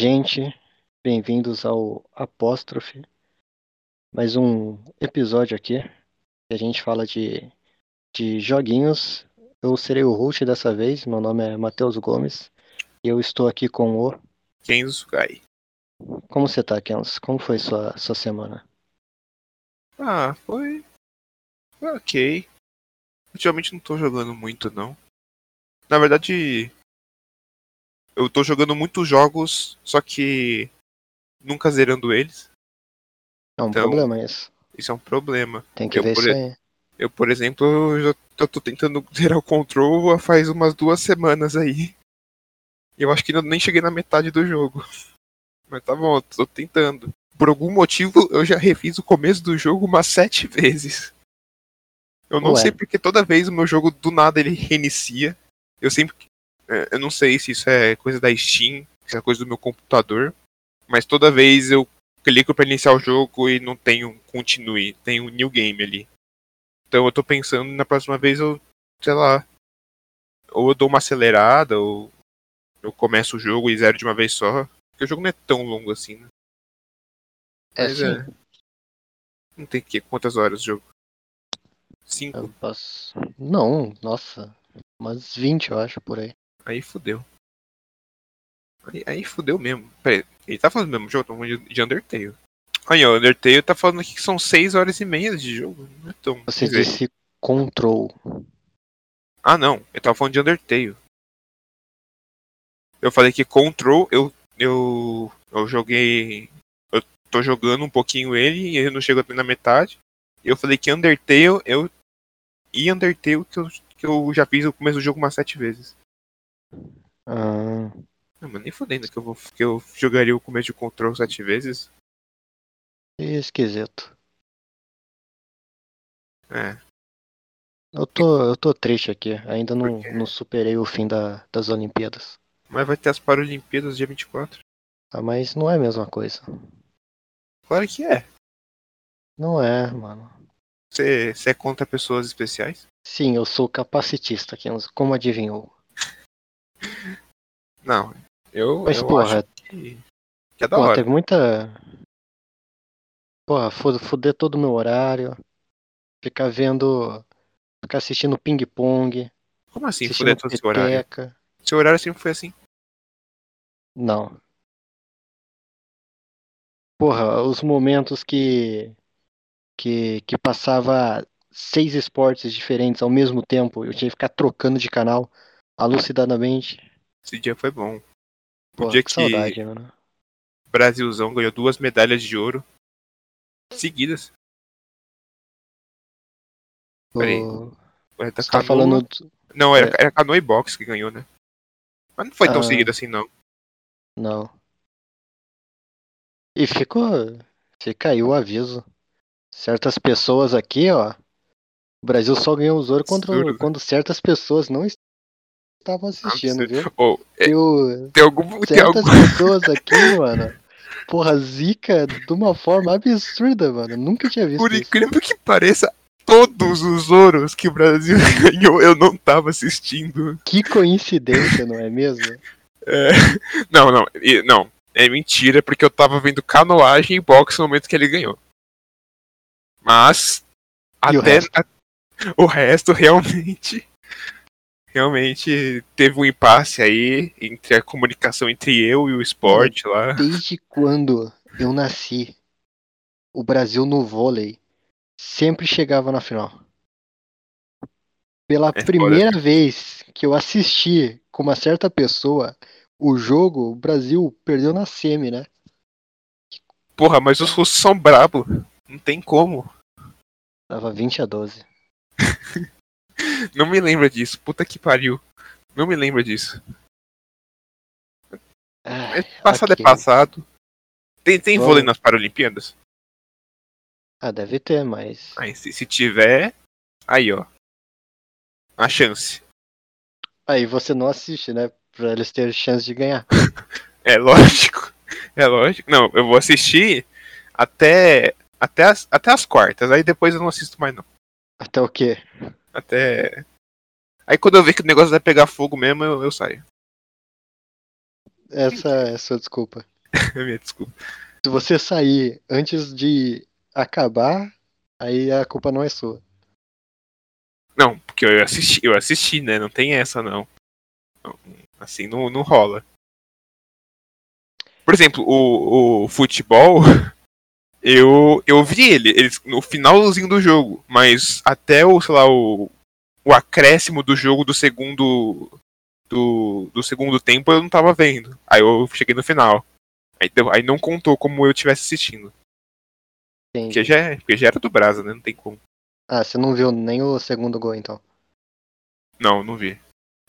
gente, bem-vindos ao Apóstrofe. Mais um episódio aqui que a gente fala de, de joguinhos. Eu serei o host dessa vez, meu nome é Matheus Gomes e eu estou aqui com o. Kenzo Sugai. Como você tá, Kenzo? Como foi sua, sua semana? Ah, foi. Foi ok. Ultimamente não tô jogando muito, não. Na verdade, eu tô jogando muitos jogos, só que nunca zerando eles. É um Então, problema isso. Isso é um problema. Tem que eu, ver por isso aí. Eu, por exemplo, eu já tô, tô tentando zerar o Control faz umas duas semanas aí. Eu acho que ainda nem cheguei na metade do jogo. Mas tá bom, tô tentando. Por algum motivo, eu já refiz o começo do jogo umas sete vezes. Eu não Ué. sei porque toda vez o meu jogo do nada ele reinicia. Eu sempre. É, Eu não sei se isso é coisa da Steam, se é coisa do meu computador. Mas toda vez eu clico pra iniciar o jogo e não tem um continue, tem um new game ali. Então eu tô pensando na próxima vez eu, sei lá, ou eu dou uma acelerada, ou eu começo o jogo e zero de uma vez só. Porque o jogo não é tão longo assim, né? É Mas sim. é. Não tem que quantas horas o jogo? Cinco. Não, nossa. Umas 20, eu acho, por aí. Aí fudeu. Aí, aí fudeu mesmo. Pera aí, ele tá falando do mesmo jogo? Tô falando de- de Undertale. Aí, ó, Undertale tá falando aqui que são 6 horas e meia de jogo. Não é tão. Você disse Control. Ah, não. Eu tava falando de Undertale. Eu falei que Control, eu, eu, eu joguei. Eu tô jogando um pouquinho ele e eu não chego até na metade. E eu falei que Undertale, eu. E Undertale que eu, que eu já fiz o começo do jogo umas sete vezes. Ah, Não, mas nem fodendo que eu, vou, que eu jogaria o começo de Control sete vezes. esquisito. É. Eu tô, eu tô triste aqui. Ainda não, não superei o fim da, das Olimpíadas. Mas vai ter as Paralimpíadas dia 24. Ah, mas não é a mesma coisa. Claro que é. Não é, mano. Você, é contra pessoas especiais? Sim, eu sou capacitista. Como adivinhou? Não. Eu, Mas, eu porra, acho que, que é da porra, hora. teve muita. Porra, fu- fuder todo o meu horário. Ficar vendo. Ficar assistindo ping-pong. Como assim, fuder todo esse horário? peteca. Seu horário sempre foi assim. Não. Porra, os momentos que. Que, que passava seis esportes diferentes ao mesmo tempo. Eu tinha que ficar trocando de canal alucinadamente. Esse dia foi bom. O Porra, dia que que saudade, mano. Brasilzão ganhou duas medalhas de ouro seguidas. Peraí. O- da Você tá canoa- falando. do- Não, era, É. era canoa e boxe que ganhou, né? Mas não foi tão Ah. seguido assim, não. Não. E ficou. Fica aí o aviso. Certas pessoas aqui, ó. O Brasil só ganhou os ouro contra, Absurdo. quando certas pessoas não estavam assistindo, viu? Ô, é, E o- tem algum. Tem algum... pessoas aqui, mano. Porra, zica de uma forma absurda, mano. Nunca tinha visto Por isso. incrível que pareça, todos os ouros que o Brasil ganhou eu não tava assistindo. Que coincidência, não é mesmo? É, Não, não, não. É mentira, porque eu tava vendo canoagem e boxe no momento que ele ganhou. Mas. E o até resto? a- o resto realmente. Realmente teve um impasse aí entre a comunicação entre eu e o esporte lá. Desde quando eu nasci, o Brasil no vôlei sempre chegava na final. Pela É primeira vez que eu assisti com uma certa pessoa o jogo, o Brasil perdeu na semi, né? Porra, mas os russos são brabo. Não tem como. Tava 20 a 12. Não me lembra disso. Puta que pariu. Não me lembra disso. Ai, É passado ok. é passado. Tem, tem vôlei nas Paralimpíadas? Ah, deve ter, mas. Aí, se, se tiver, aí ó. A chance. Aí você não assiste, né? Pra eles terem chance de ganhar. É lógico. É lógico. Não, eu vou assistir até até as, até as quartas. Aí depois eu não assisto mais não. Até o quê? Até Aí quando eu ver que o negócio vai pegar fogo mesmo, eu, eu saio. essa é a sua desculpa. Minha desculpa. Se você sair antes de acabar, aí a culpa não é sua. Não, porque eu assisti, eu assisti, né? Não tem essa, não. Não, Assim não, não rola. Por exemplo, o, o futebol, eu, eu vi ele, eles no finalzinho do jogo, mas até o, sei lá, o, o acréscimo do jogo do segundo do, do segundo tempo eu não tava vendo. Aí eu cheguei no final. Aí, aí não contou como eu estivesse assistindo. Porque já, é- porque já era do Brasa, né? Não tem como. Ah, você não viu nem o segundo gol, então. Não, não vi.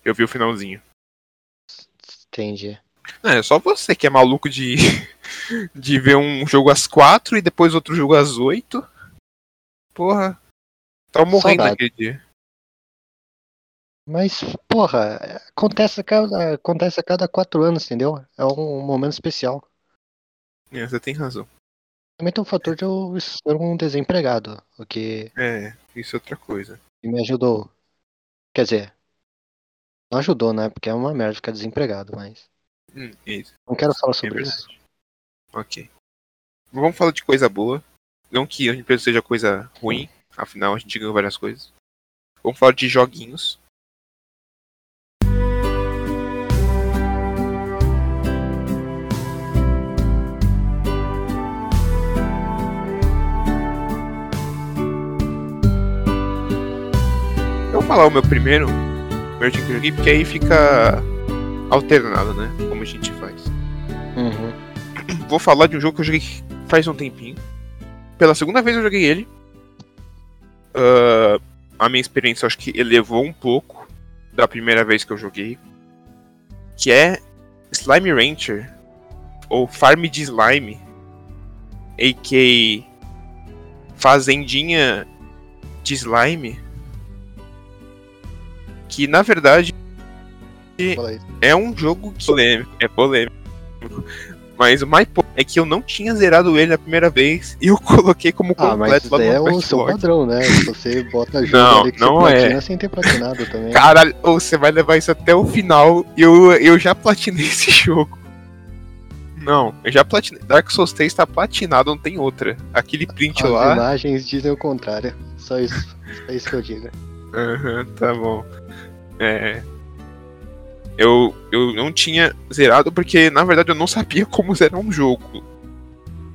Eu vi o finalzinho. Entendi. Não, é só você que é maluco de, de ver um jogo às quatro e depois outro jogo às oito. Porra. Tava morrendo Saudade. naquele dia. Mas, porra, acontece a cada, acontece a cada quatro anos, entendeu? É um momento especial. É, você tem razão. Também tem o fator de eu ser um desempregado, o que É, isso é outra coisa. me ajudou. Quer dizer, não ajudou, né? Porque é uma merda ficar desempregado, mas. Hum, isso. Não quero falar É sobre verdade. isso. Ok. Vamos falar de coisa boa. Não que a empresa seja coisa ruim, afinal a gente ganhou várias coisas. Vamos falar de joguinhos. Eu vou falar o meu primeiro, que eu joguei, porque aí fica alternado, né? Como a gente faz Uhum. vou falar de um jogo que eu joguei faz um tempinho. Pela segunda vez eu joguei ele. Ah, a minha experiência acho que elevou um pouco da primeira vez que eu joguei. Que é Slime Rancher. Ou Farm de Slime. A.K. Fazendinha de Slime. Que na verdade Aí. é um jogo que polêmico, é polêmico. Mas o mais é que eu não tinha zerado ele na primeira vez e eu coloquei como Ah, mas completo isso daí é o seu padrão, né? Você bota jogo Não, ali que não você é. platina sem ter platinado também. Caralho, ô, você vai levar isso até o final e eu, eu já platinei esse jogo. Não, eu já platinei. Dark Souls 3 tá platinado, não tem outra. Aquele print As lá. imagens dizem o contrário. Só isso. Só isso que eu digo. Aham, tá bom. É. Eu, eu não tinha zerado porque, na verdade, eu não sabia como zerar um jogo.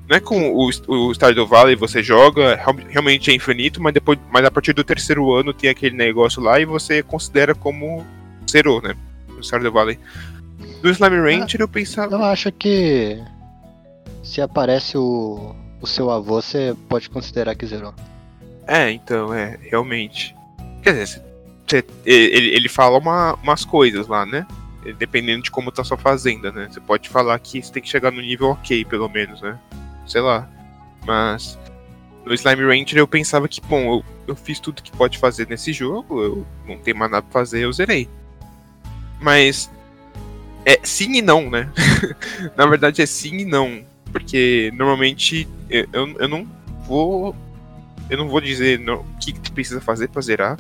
Não é com o, o Stardew Valley você joga, real- realmente é infinito, mas depois, mas a partir do terceiro ano tem aquele negócio lá e você considera como zerou, né? No Stardew Valley. No Slime Rancher eu pensava. Eu acho que se aparece o, o seu avô, você pode considerar que zerou. É, então, é, realmente. Quer dizer, cê- ele, ele fala uma- umas coisas lá, né? Dependendo de como tá sua fazenda, né? Você pode falar que você tem que chegar no nível ok, pelo menos, né? Sei lá. Mas no Slime Rancher eu pensava que, bom, eu, eu fiz tudo que pode fazer nesse jogo, eu não tenho mais nada pra fazer, eu zerei. Mas é sim e não, né? Na verdade é sim e não. Porque normalmente eu, eu, não vou eu não vou dizer o que, que tu precisa fazer pra zerar.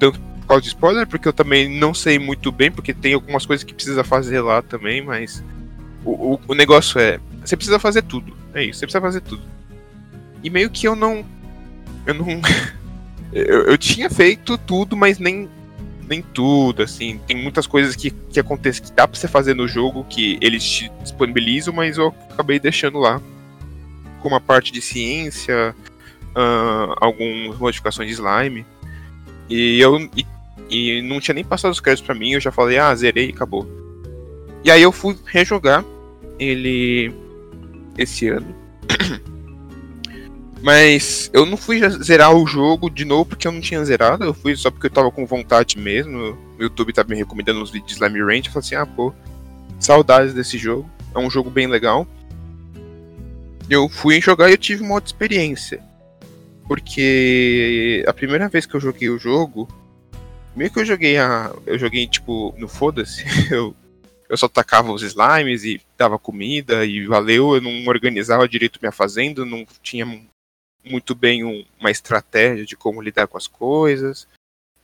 Tanto por causa de spoiler, porque eu também não sei muito bem, porque tem algumas coisas que precisa fazer lá também, mas o, o, o negócio é, você precisa fazer tudo. É isso, você precisa fazer tudo. E meio que eu não. Eu não. eu, eu tinha feito tudo, mas nem. Nem tudo, assim. Tem muitas coisas que, que acontecem que dá pra você fazer no jogo que eles te disponibilizam, mas eu acabei deixando lá. Como a parte de ciência, ah, algumas modificações de slime. E eu e, e não tinha nem passado os créditos pra mim, eu já falei, ah, zerei e acabou. E aí eu fui rejogar ele esse ano. Mas eu não fui zerar o jogo de novo porque eu não tinha zerado, eu fui só porque eu tava com vontade mesmo. O YouTube tá me recomendando uns vídeos de Slime Range, eu falei assim, ah, pô, saudades desse jogo. É um jogo bem legal. Eu fui jogar e eu tive uma outra experiência. Porque a primeira vez que eu joguei o jogo, meio que eu joguei a. Eu joguei tipo no foda-se. Eu, eu só tacava os slimes e dava comida e valeu, eu não organizava direito minha fazenda, não tinha muito bem um- uma estratégia de como lidar com as coisas.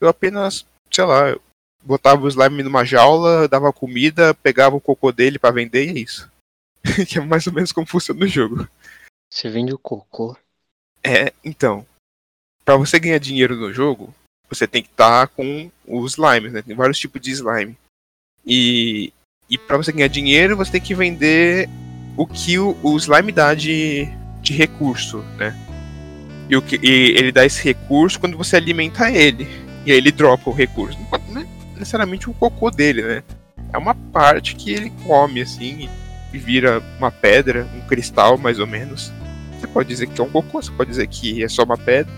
Eu apenas, sei lá, botava o slime numa jaula, dava comida, pegava o cocô dele pra vender e é isso. que é mais ou menos como funciona o jogo. Você vende o cocô. É, então. Pra você ganhar dinheiro no jogo, você tem que estar com os slimes, né? Tem vários tipos de slime. E, e para você ganhar dinheiro, você tem que vender o que o, o slime dá de, de recurso, né? E, o que, e ele dá esse recurso quando você alimenta ele. E aí ele dropa o recurso. Não é necessariamente o cocô dele, né? É uma parte que ele come, assim, e vira uma pedra, um cristal, mais ou menos. Você pode dizer que é um cocô, você pode dizer que é só uma pedra.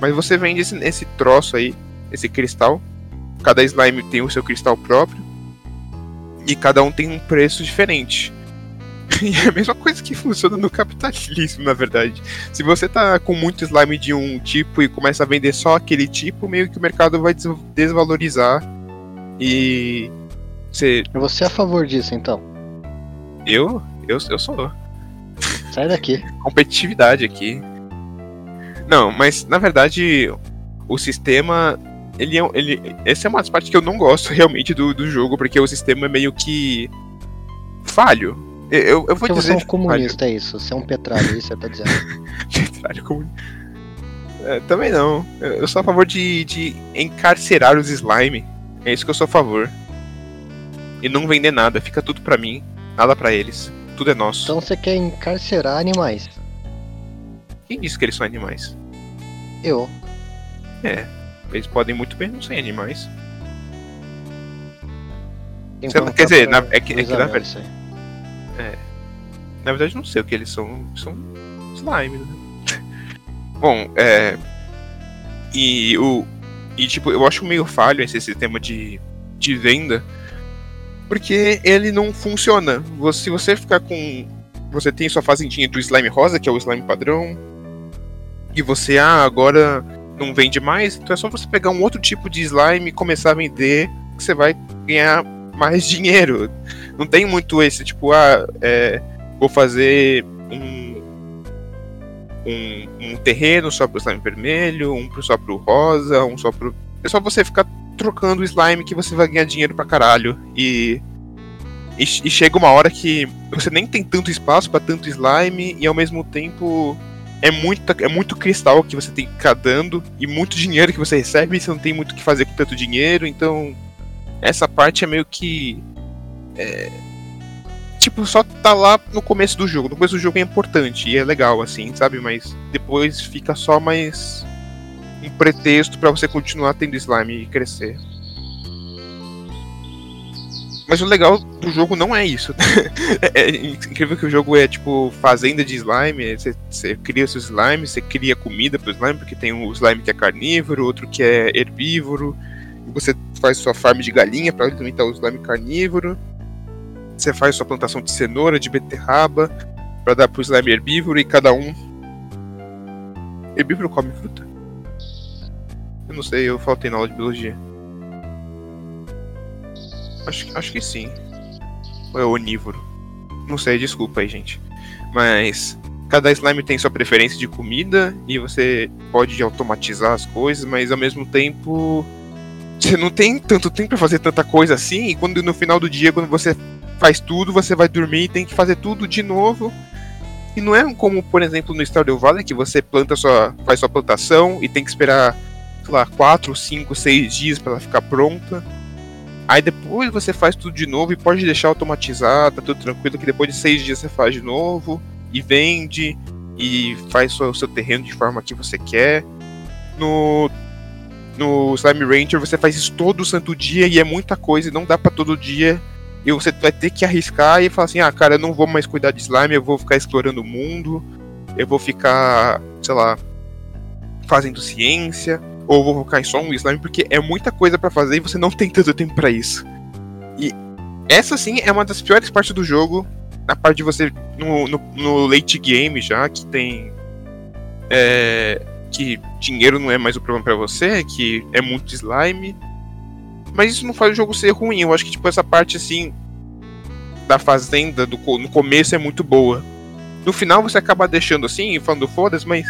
Mas você vende esse, esse troço aí, esse cristal. Cada slime tem o seu cristal próprio. E cada um tem um preço diferente. E é a mesma coisa que funciona no capitalismo, na verdade. Se você tá com muito slime de um tipo e começa a vender só aquele tipo, meio que o mercado vai desvalorizar. E. Você. Você é a favor disso, então? Eu? Eu, eu sou. Sai daqui. Competitividade aqui. Não, mas na verdade o sistema. Ele, é, ele, essa é uma das partes que eu não gosto realmente do, do jogo, porque o sistema é meio que. falho. Eu, eu vou porque dizer. Você é um comunista, falho. é isso. Você é um petralho, isso você tá dizendo. petralho comunista. É, também não. Eu sou a favor de, de encarcerar os slime. É isso que eu sou a favor. E não vender nada, fica tudo pra mim, nada pra eles. Tudo é nosso. Então você quer encarcerar animais? Quem disse que eles são animais? Eu. É. Eles podem muito bem não ser animais. Você, quer dizer, na, é que, é que na verdade. É. Na verdade, não sei o que eles são. São slime, né? Bom, é. E o. E tipo, eu acho meio falho esse sistema de, de venda. Porque ele não funciona. Se você ficar com. Você tem sua fazendinha do slime rosa, que é o slime padrão. E você, ah, agora não vende mais, então é só você pegar um outro tipo de slime e começar a vender, que você vai ganhar mais dinheiro. Não tem muito esse, tipo, ah, é, vou fazer um, um, um terreno só pro slime vermelho, um só pro rosa, um só pro. É só você ficar trocando slime que você vai ganhar dinheiro pra caralho. E, e, e chega uma hora que você nem tem tanto espaço para tanto slime e ao mesmo tempo é, muita, é muito cristal que você tem que ficar dando e muito dinheiro que você recebe e você não tem muito o que fazer com tanto dinheiro, então essa parte é meio que. É, tipo, só tá lá no começo do jogo. No começo do jogo é importante e é legal, assim, sabe? Mas depois fica só mais um pretexto para você continuar tendo slime e crescer. Mas o legal do jogo não é isso. é, é, incrível que o jogo é tipo fazenda de slime. Você, você cria seus slime, você cria comida pro slime, porque tem um slime que é carnívoro, outro que é herbívoro. Você faz sua farm de galinha para alimentar o slime carnívoro. Você faz sua plantação de cenoura, de beterraba, para dar pro slime herbívoro e cada um. Herbívoro come fruta? Eu não sei, eu faltei na aula de biologia. Acho, acho que sim. Ou é onívoro? Não sei, desculpa aí, gente. Mas cada slime tem sua preferência de comida e você pode automatizar as coisas, mas ao mesmo tempo você não tem tanto tempo para fazer tanta coisa assim. E quando no final do dia, quando você faz tudo, você vai dormir e tem que fazer tudo de novo. E não é como, por exemplo, no Stardew Valley, que você planta sua, faz sua plantação e tem que esperar, sei lá, 4, 5, 6 dias para ela ficar pronta. Aí depois você faz tudo de novo e pode deixar automatizado, tá tudo tranquilo, que depois de seis dias você faz de novo e vende e faz o seu terreno de forma que você quer. No, no Slime Ranger você faz isso todo santo dia e é muita coisa e não dá para todo dia. E você vai ter que arriscar e falar assim: ah, cara, eu não vou mais cuidar de slime, eu vou ficar explorando o mundo, eu vou ficar, sei lá, fazendo ciência ou vou focar em só um slime, porque é muita coisa para fazer e você não tem tanto tempo para isso. E essa sim é uma das piores partes do jogo, na parte de você no, no, no late game já, que tem. É, que dinheiro não é mais o problema para você, que é muito slime. Mas isso não faz o jogo ser ruim. Eu acho que tipo essa parte assim da fazenda do, no começo é muito boa. No final você acaba deixando assim, falando foda-se, mas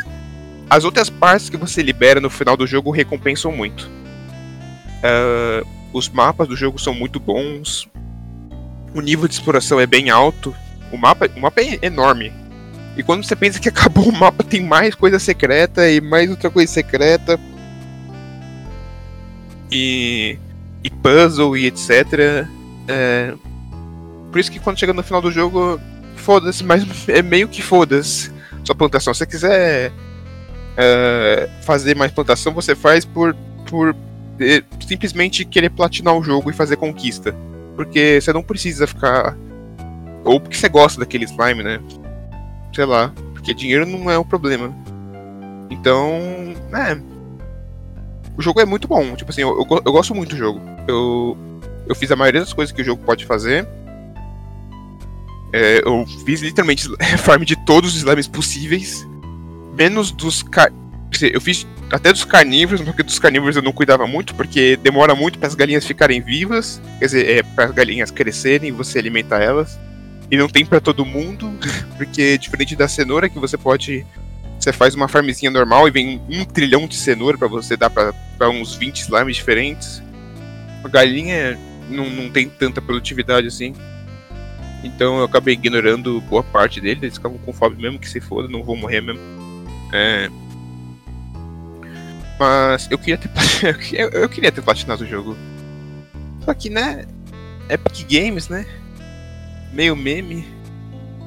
as outras partes que você libera no final do jogo recompensam muito. Uh, os mapas do jogo são muito bons. O nível de exploração é bem alto. O mapa, o mapa é enorme. E quando você pensa que acabou o mapa, tem mais coisa secreta e mais outra coisa secreta. E, e puzzle e etc. É, por isso que quando chega no final do jogo, foda-se, mas é meio que foda-se sua plantação. Se você quiser é, fazer mais plantação, você faz por, por é, simplesmente querer platinar o jogo e fazer conquista. Porque você não precisa ficar. Ou porque você gosta daquele slime, né? Sei lá. Porque dinheiro não é o problema. Então. É. O jogo é muito bom. Tipo assim, eu, eu, eu gosto muito do jogo. Eu, eu fiz a maioria das coisas que o jogo pode fazer. É, eu fiz literalmente farm de todos os slimes possíveis. Menos dos. Car... Eu fiz até dos carnívoros, porque dos carnívoros eu não cuidava muito, porque demora muito para as galinhas ficarem vivas, quer dizer, é para as galinhas crescerem e você alimentar elas. E não tem para todo mundo, porque diferente da cenoura que você pode você faz uma farmzinha normal e vem um trilhão de cenoura para você dar para uns 20 slimes diferentes. A galinha não, não tem tanta produtividade assim. Então eu acabei ignorando boa parte deles, eles ficavam com fome mesmo que se foda, não vou morrer mesmo. É, mas eu queria ter eu, eu queria ter platinado o jogo. Só que, né? Epic Games, né? Meio meme.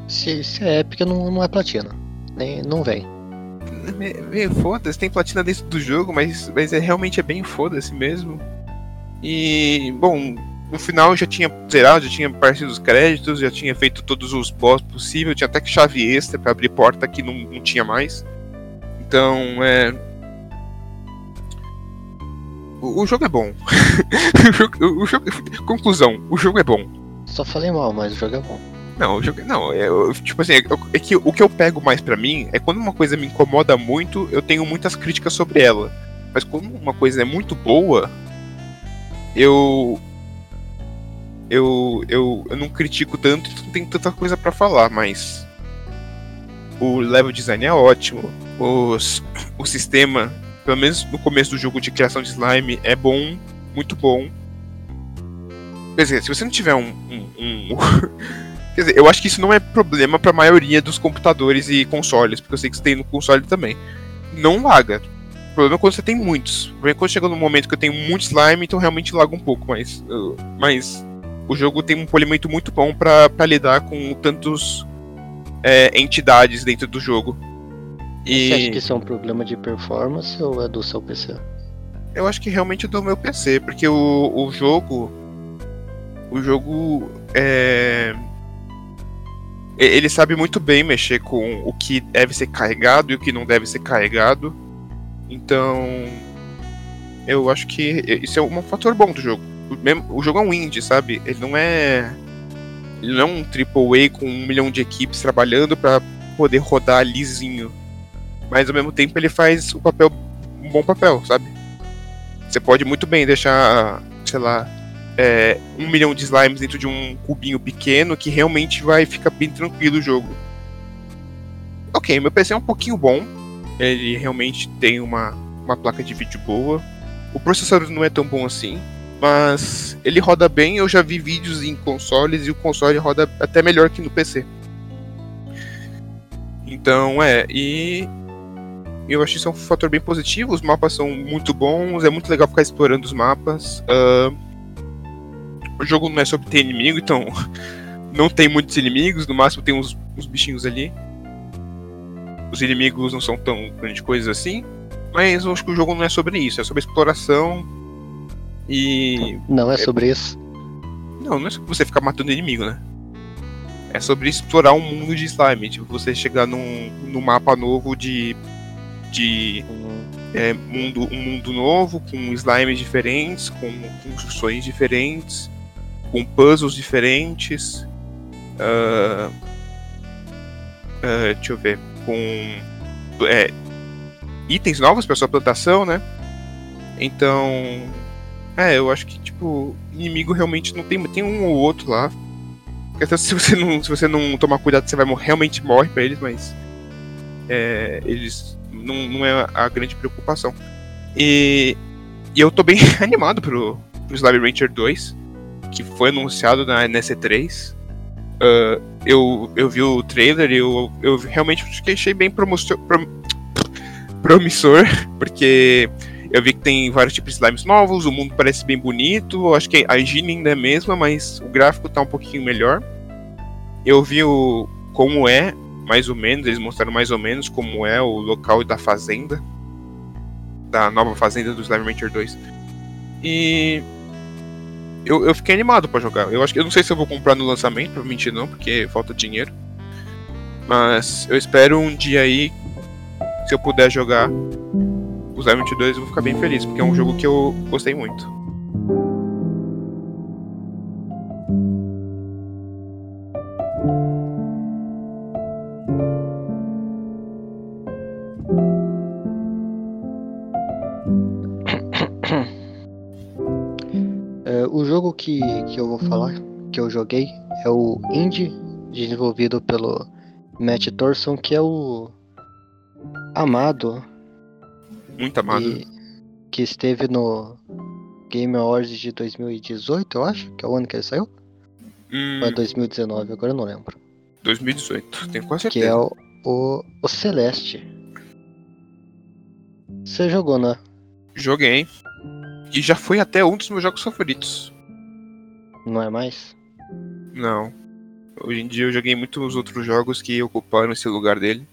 Se, se é Epic, não, não é platina. Nem, não vem. Meio foda-se, tem platina dentro do jogo, mas, mas é, realmente é bem foda-se mesmo. E, bom, no final eu já tinha zerado, já tinha aparecido os créditos, já tinha feito todos os boss possíveis, tinha até que chave extra para abrir porta que não, não tinha mais. Então, é, o, jogo é bom. o, jogo, o jogo, conclusão, o jogo é bom. Só falei mal, mas o jogo é bom. Não, o jogo, não, é, tipo assim, é, é, que o que eu pego mais para mim é quando uma coisa me incomoda muito, eu tenho muitas críticas sobre ela. Mas quando uma coisa é muito boa, eu eu eu, eu não critico tanto, não tem tanta coisa para falar, mas o level design é ótimo, os, o sistema pelo menos no começo do jogo de criação de slime, é bom, muito bom. Quer dizer, se você não tiver um. um, um... Quer dizer, eu acho que isso não é problema para a maioria dos computadores e consoles, porque eu sei que você tem no console também. Não laga. O problema é quando você tem muitos. O problema é quando chega no momento que eu tenho muito slime, então realmente laga um pouco, mas. Mas o jogo tem um polimento muito bom para lidar com tantos é, entidades dentro do jogo. E... Você acha que isso é um problema de performance ou é do seu PC? Eu acho que realmente é do meu PC, porque o, o jogo. O jogo é. Ele sabe muito bem mexer com o que deve ser carregado e o que não deve ser carregado. Então. Eu acho que isso é um fator bom do jogo. O jogo é um indie, sabe? Ele não é. Ele não é um AAA com um milhão de equipes trabalhando para poder rodar lisinho mas ao mesmo tempo ele faz o papel um bom papel, sabe? Você pode muito bem deixar, sei lá, é, um milhão de slimes dentro de um cubinho pequeno que realmente vai ficar bem tranquilo o jogo. Ok, meu PC é um pouquinho bom. Ele realmente tem uma, uma placa de vídeo boa. O processador não é tão bom assim. Mas ele roda bem. Eu já vi vídeos em consoles e o console roda até melhor que no PC. Então, é. E eu acho isso um fator bem positivo. Os mapas são muito bons, é muito legal ficar explorando os mapas. Uh, o jogo não é sobre ter inimigo, então não tem muitos inimigos, no máximo tem uns, uns bichinhos ali. Os inimigos não são tão grandes coisas assim, mas eu acho que o jogo não é sobre isso, é sobre exploração e. Não é, é sobre isso? Não, não é sobre você ficar matando inimigo, né? É sobre explorar um mundo de slime, tipo, você chegar num, num mapa novo de de é, mundo, um mundo novo, com slimes diferentes, com construções diferentes, com puzzles diferentes. Uh, uh, deixa eu ver. Com é, itens novos para sua plantação, né? Então. É, eu acho que, tipo, inimigo realmente não tem. Tem um ou outro lá. Até se você não, se você não tomar cuidado, você vai realmente morre pra eles, mas. É, eles não, não é a grande preocupação. E, e eu tô bem animado pro, pro Slime Rancher 2, que foi anunciado na NS3. Uh, eu, eu vi o trailer e eu, eu realmente achei bem promissor, promissor, porque eu vi que tem vários tipos de slimes novos, o mundo parece bem bonito, acho que a engine ainda é a mesma, mas o gráfico tá um pouquinho melhor. Eu vi o, como é, mais ou menos, eles mostraram mais ou menos como é o local da fazenda, da nova fazenda do Slime Rancher 2. E eu, eu fiquei animado para jogar. Eu acho que eu não sei se eu vou comprar no lançamento, provavelmente não, porque falta dinheiro. Mas eu espero um dia aí, se eu puder jogar o Slime 2, eu vou ficar bem feliz, porque é um jogo que eu gostei muito. que, que eu vou falar, que eu joguei, é o Indie, desenvolvido pelo Matt Thorson, que é o amado. Muito amado. E, que esteve no Game Awards de 2018, eu acho, que é o ano que ele saiu. Hum... Ou é 2019, agora eu não lembro. 2018, tenho quase certeza. Que é o, o, o Celeste. Você jogou, né? Joguei. E já foi até um dos meus jogos favoritos. Não é mais? Não. Hoje em dia eu joguei muitos outros jogos que ocuparam esse lugar dele.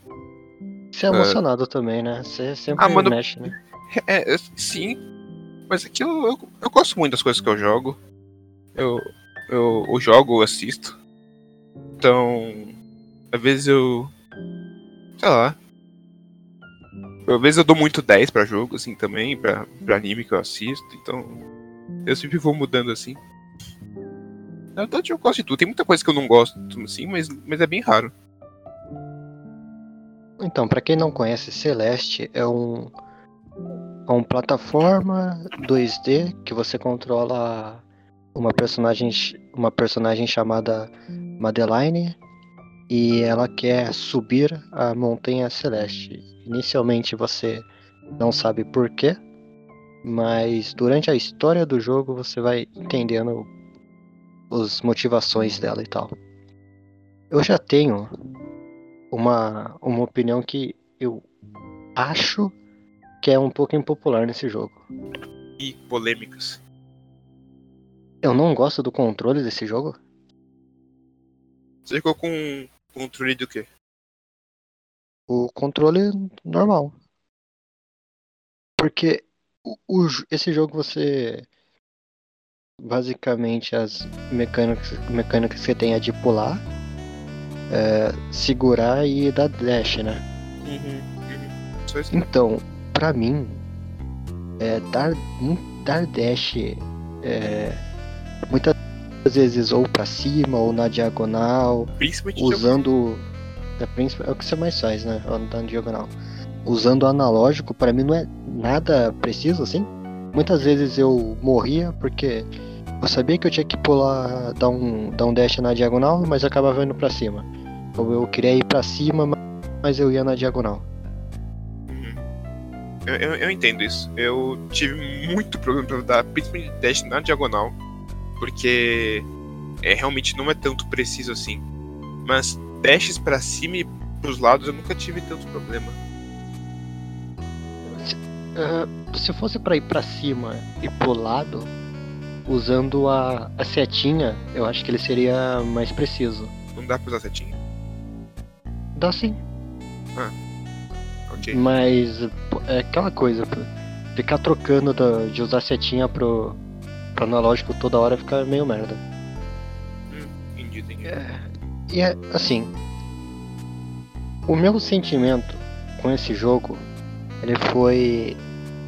Você é emocionado uh... também, né? Você sempre ah, mano... mexe, né? É, é, sim. Mas aqui eu, eu, eu, gosto muito das coisas que eu jogo. Eu, eu, eu jogo, eu assisto. Então, às vezes eu. Sei lá. Às vezes eu dou muito 10 pra jogo, assim, também, pra, pra anime que eu assisto. Então, eu sempre vou mudando assim. Na verdade, eu gosto de tudo. Tem muita coisa que eu não gosto, assim, mas, mas é bem raro. Então, para quem não conhece, Celeste é um, é um plataforma 2D que você controla uma personagem, uma personagem chamada Madeline e ela quer subir a montanha celeste. Inicialmente você não sabe porquê, mas durante a história do jogo você vai entendendo as motivações dela e tal. Eu já tenho uma, uma opinião que eu acho que é um pouco impopular nesse jogo. E polêmicas. Eu não gosto do controle desse jogo. Você ficou com controle do quê? O controle normal. Porque o, o, esse jogo você basicamente as mecânicas, mecânicas que você tem é de pular, é, segurar e dar dash, né? Uhum, uhum. Então, pra mim, é, dar, dar dash é, muitas vezes ou para cima ou na diagonal, usando é, é, o que você mais faz, né? Na diagonal. Usando o analógico, para mim não é nada preciso assim. Muitas vezes eu morria porque eu sabia que eu tinha que pular, dar um, dar um dash na diagonal, mas acabava indo pra cima. Ou eu queria ir pra cima, mas eu ia na diagonal. Uhum. Eu, eu, eu, entendo isso. Eu tive muito problema pra dar principalmente dash na diagonal, porque é, realmente não é tanto preciso assim. Mas dashes para cima e pros lados eu nunca tive tanto problema. Uh, se fosse para ir para cima e pro lado, usando a, a setinha, eu acho que ele seria mais preciso. Não dá pra usar setinha? Dá sim. Ah. Mas é aquela coisa, ficar trocando da, de usar setinha pro, pro analógico toda hora fica meio merda. Hum, entendi, entendi. É, e é assim, o meu sentimento com esse jogo, ele foi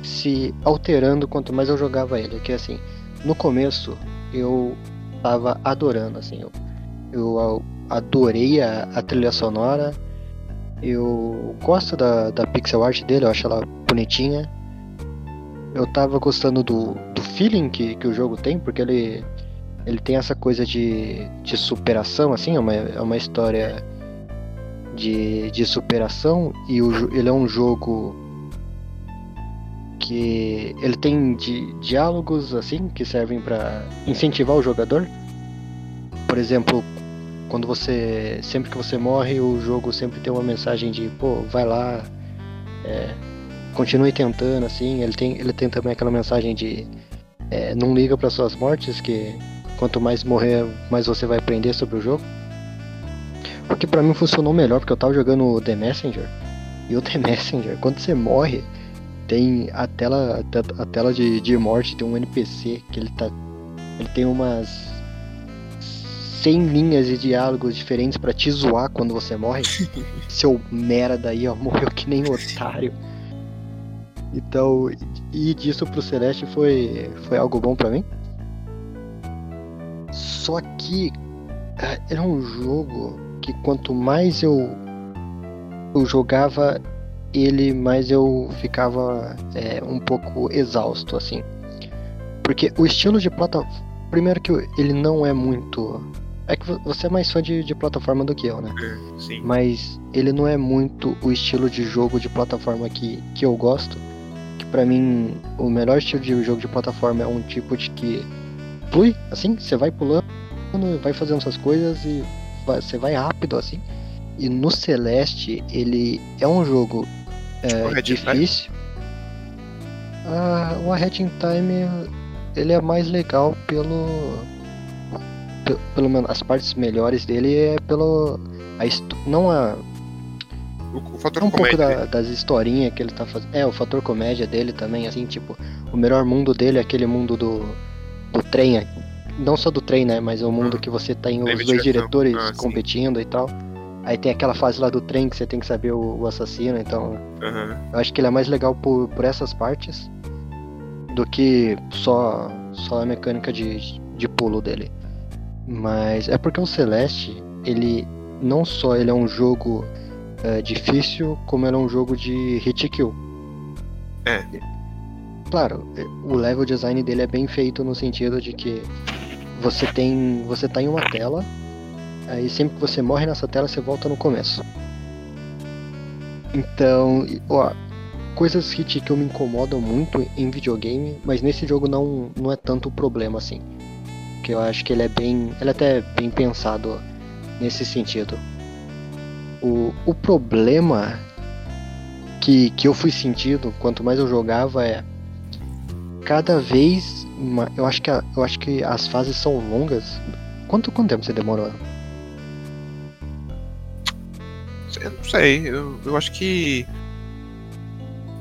se alterando quanto mais eu jogava ele. Que assim, no começo eu tava adorando, assim, eu, eu adorei a, a trilha sonora. Eu gosto da, da pixel art dele, eu acho ela bonitinha. Eu tava gostando do, do feeling que, que o jogo tem, porque ele, ele tem essa coisa de, de superação, assim, é uma, é uma história de, de superação e o, ele é um jogo que ele tem di diálogos assim que servem para incentivar o jogador. Por exemplo, quando você sempre que você morre, o jogo sempre tem uma mensagem de pô, vai lá, é, continue tentando assim. Ele tem ele tem também aquela mensagem de é, não liga para suas mortes que quanto mais morrer, mais você vai aprender sobre o jogo. Porque para mim funcionou melhor, porque eu tava jogando The Messenger. E o The Messenger, quando você morre, tem a tela, a tela de, de morte, tem um NPC que ele tá. Ele tem umas 100 linhas de diálogos diferentes para te zoar quando você morre. Seu merda aí, ó, morreu que nem otário. Então, e disso pro Celeste foi, foi algo bom para mim. Só que era um jogo que quanto mais eu, eu jogava ele, mais eu ficava é, um pouco exausto, assim. Porque o estilo de plataforma. Primeiro que ele não é muito. É que você é mais fã de, de plataforma do que eu, né? É, sim. Mas ele não é muito o estilo de jogo de plataforma que, que eu gosto. Que para mim, o melhor estilo de jogo de plataforma é um tipo de que flui, assim, você vai pulando, vai fazendo essas coisas e você vai rápido assim. E no Celeste, ele é um jogo é, difícil. Ah, o A Hat in Time ele é mais legal pelo, pelo, menos as partes melhores dele é pelo a não a o, o fator um comédia. pouco da, das historinhas que ele tá fazendo. É, o fator comédia dele também, assim, tipo, o melhor mundo dele é aquele mundo do, do trem não só do trem, né? Mas o mundo que você tem os dois diretores ah, competindo sim. e tal. Aí tem aquela fase lá do trem que você tem que saber o, o assassino, então. Uhum. Eu acho que ele é mais legal por, por essas partes do que só, só a mecânica de, de pulo dele. Mas é porque o Celeste, ele não só ele é um jogo é, difícil, como ele é um jogo de hit kill. É. Claro, o level design dele é bem feito no sentido de que você tem. Você tá em uma tela. Aí sempre que você morre nessa tela, você volta no começo. Então, ó, coisas que eu me incomodam muito em videogame, mas nesse jogo não, não é tanto o problema assim. Que eu acho que ele é bem. Ele é até bem pensado nesse sentido. O, o problema que, que eu fui sentindo quanto mais eu jogava é cada vez eu acho que a, eu acho que as fases são longas. Quanto, quanto tempo você demorou? Eu não sei, eu, eu acho que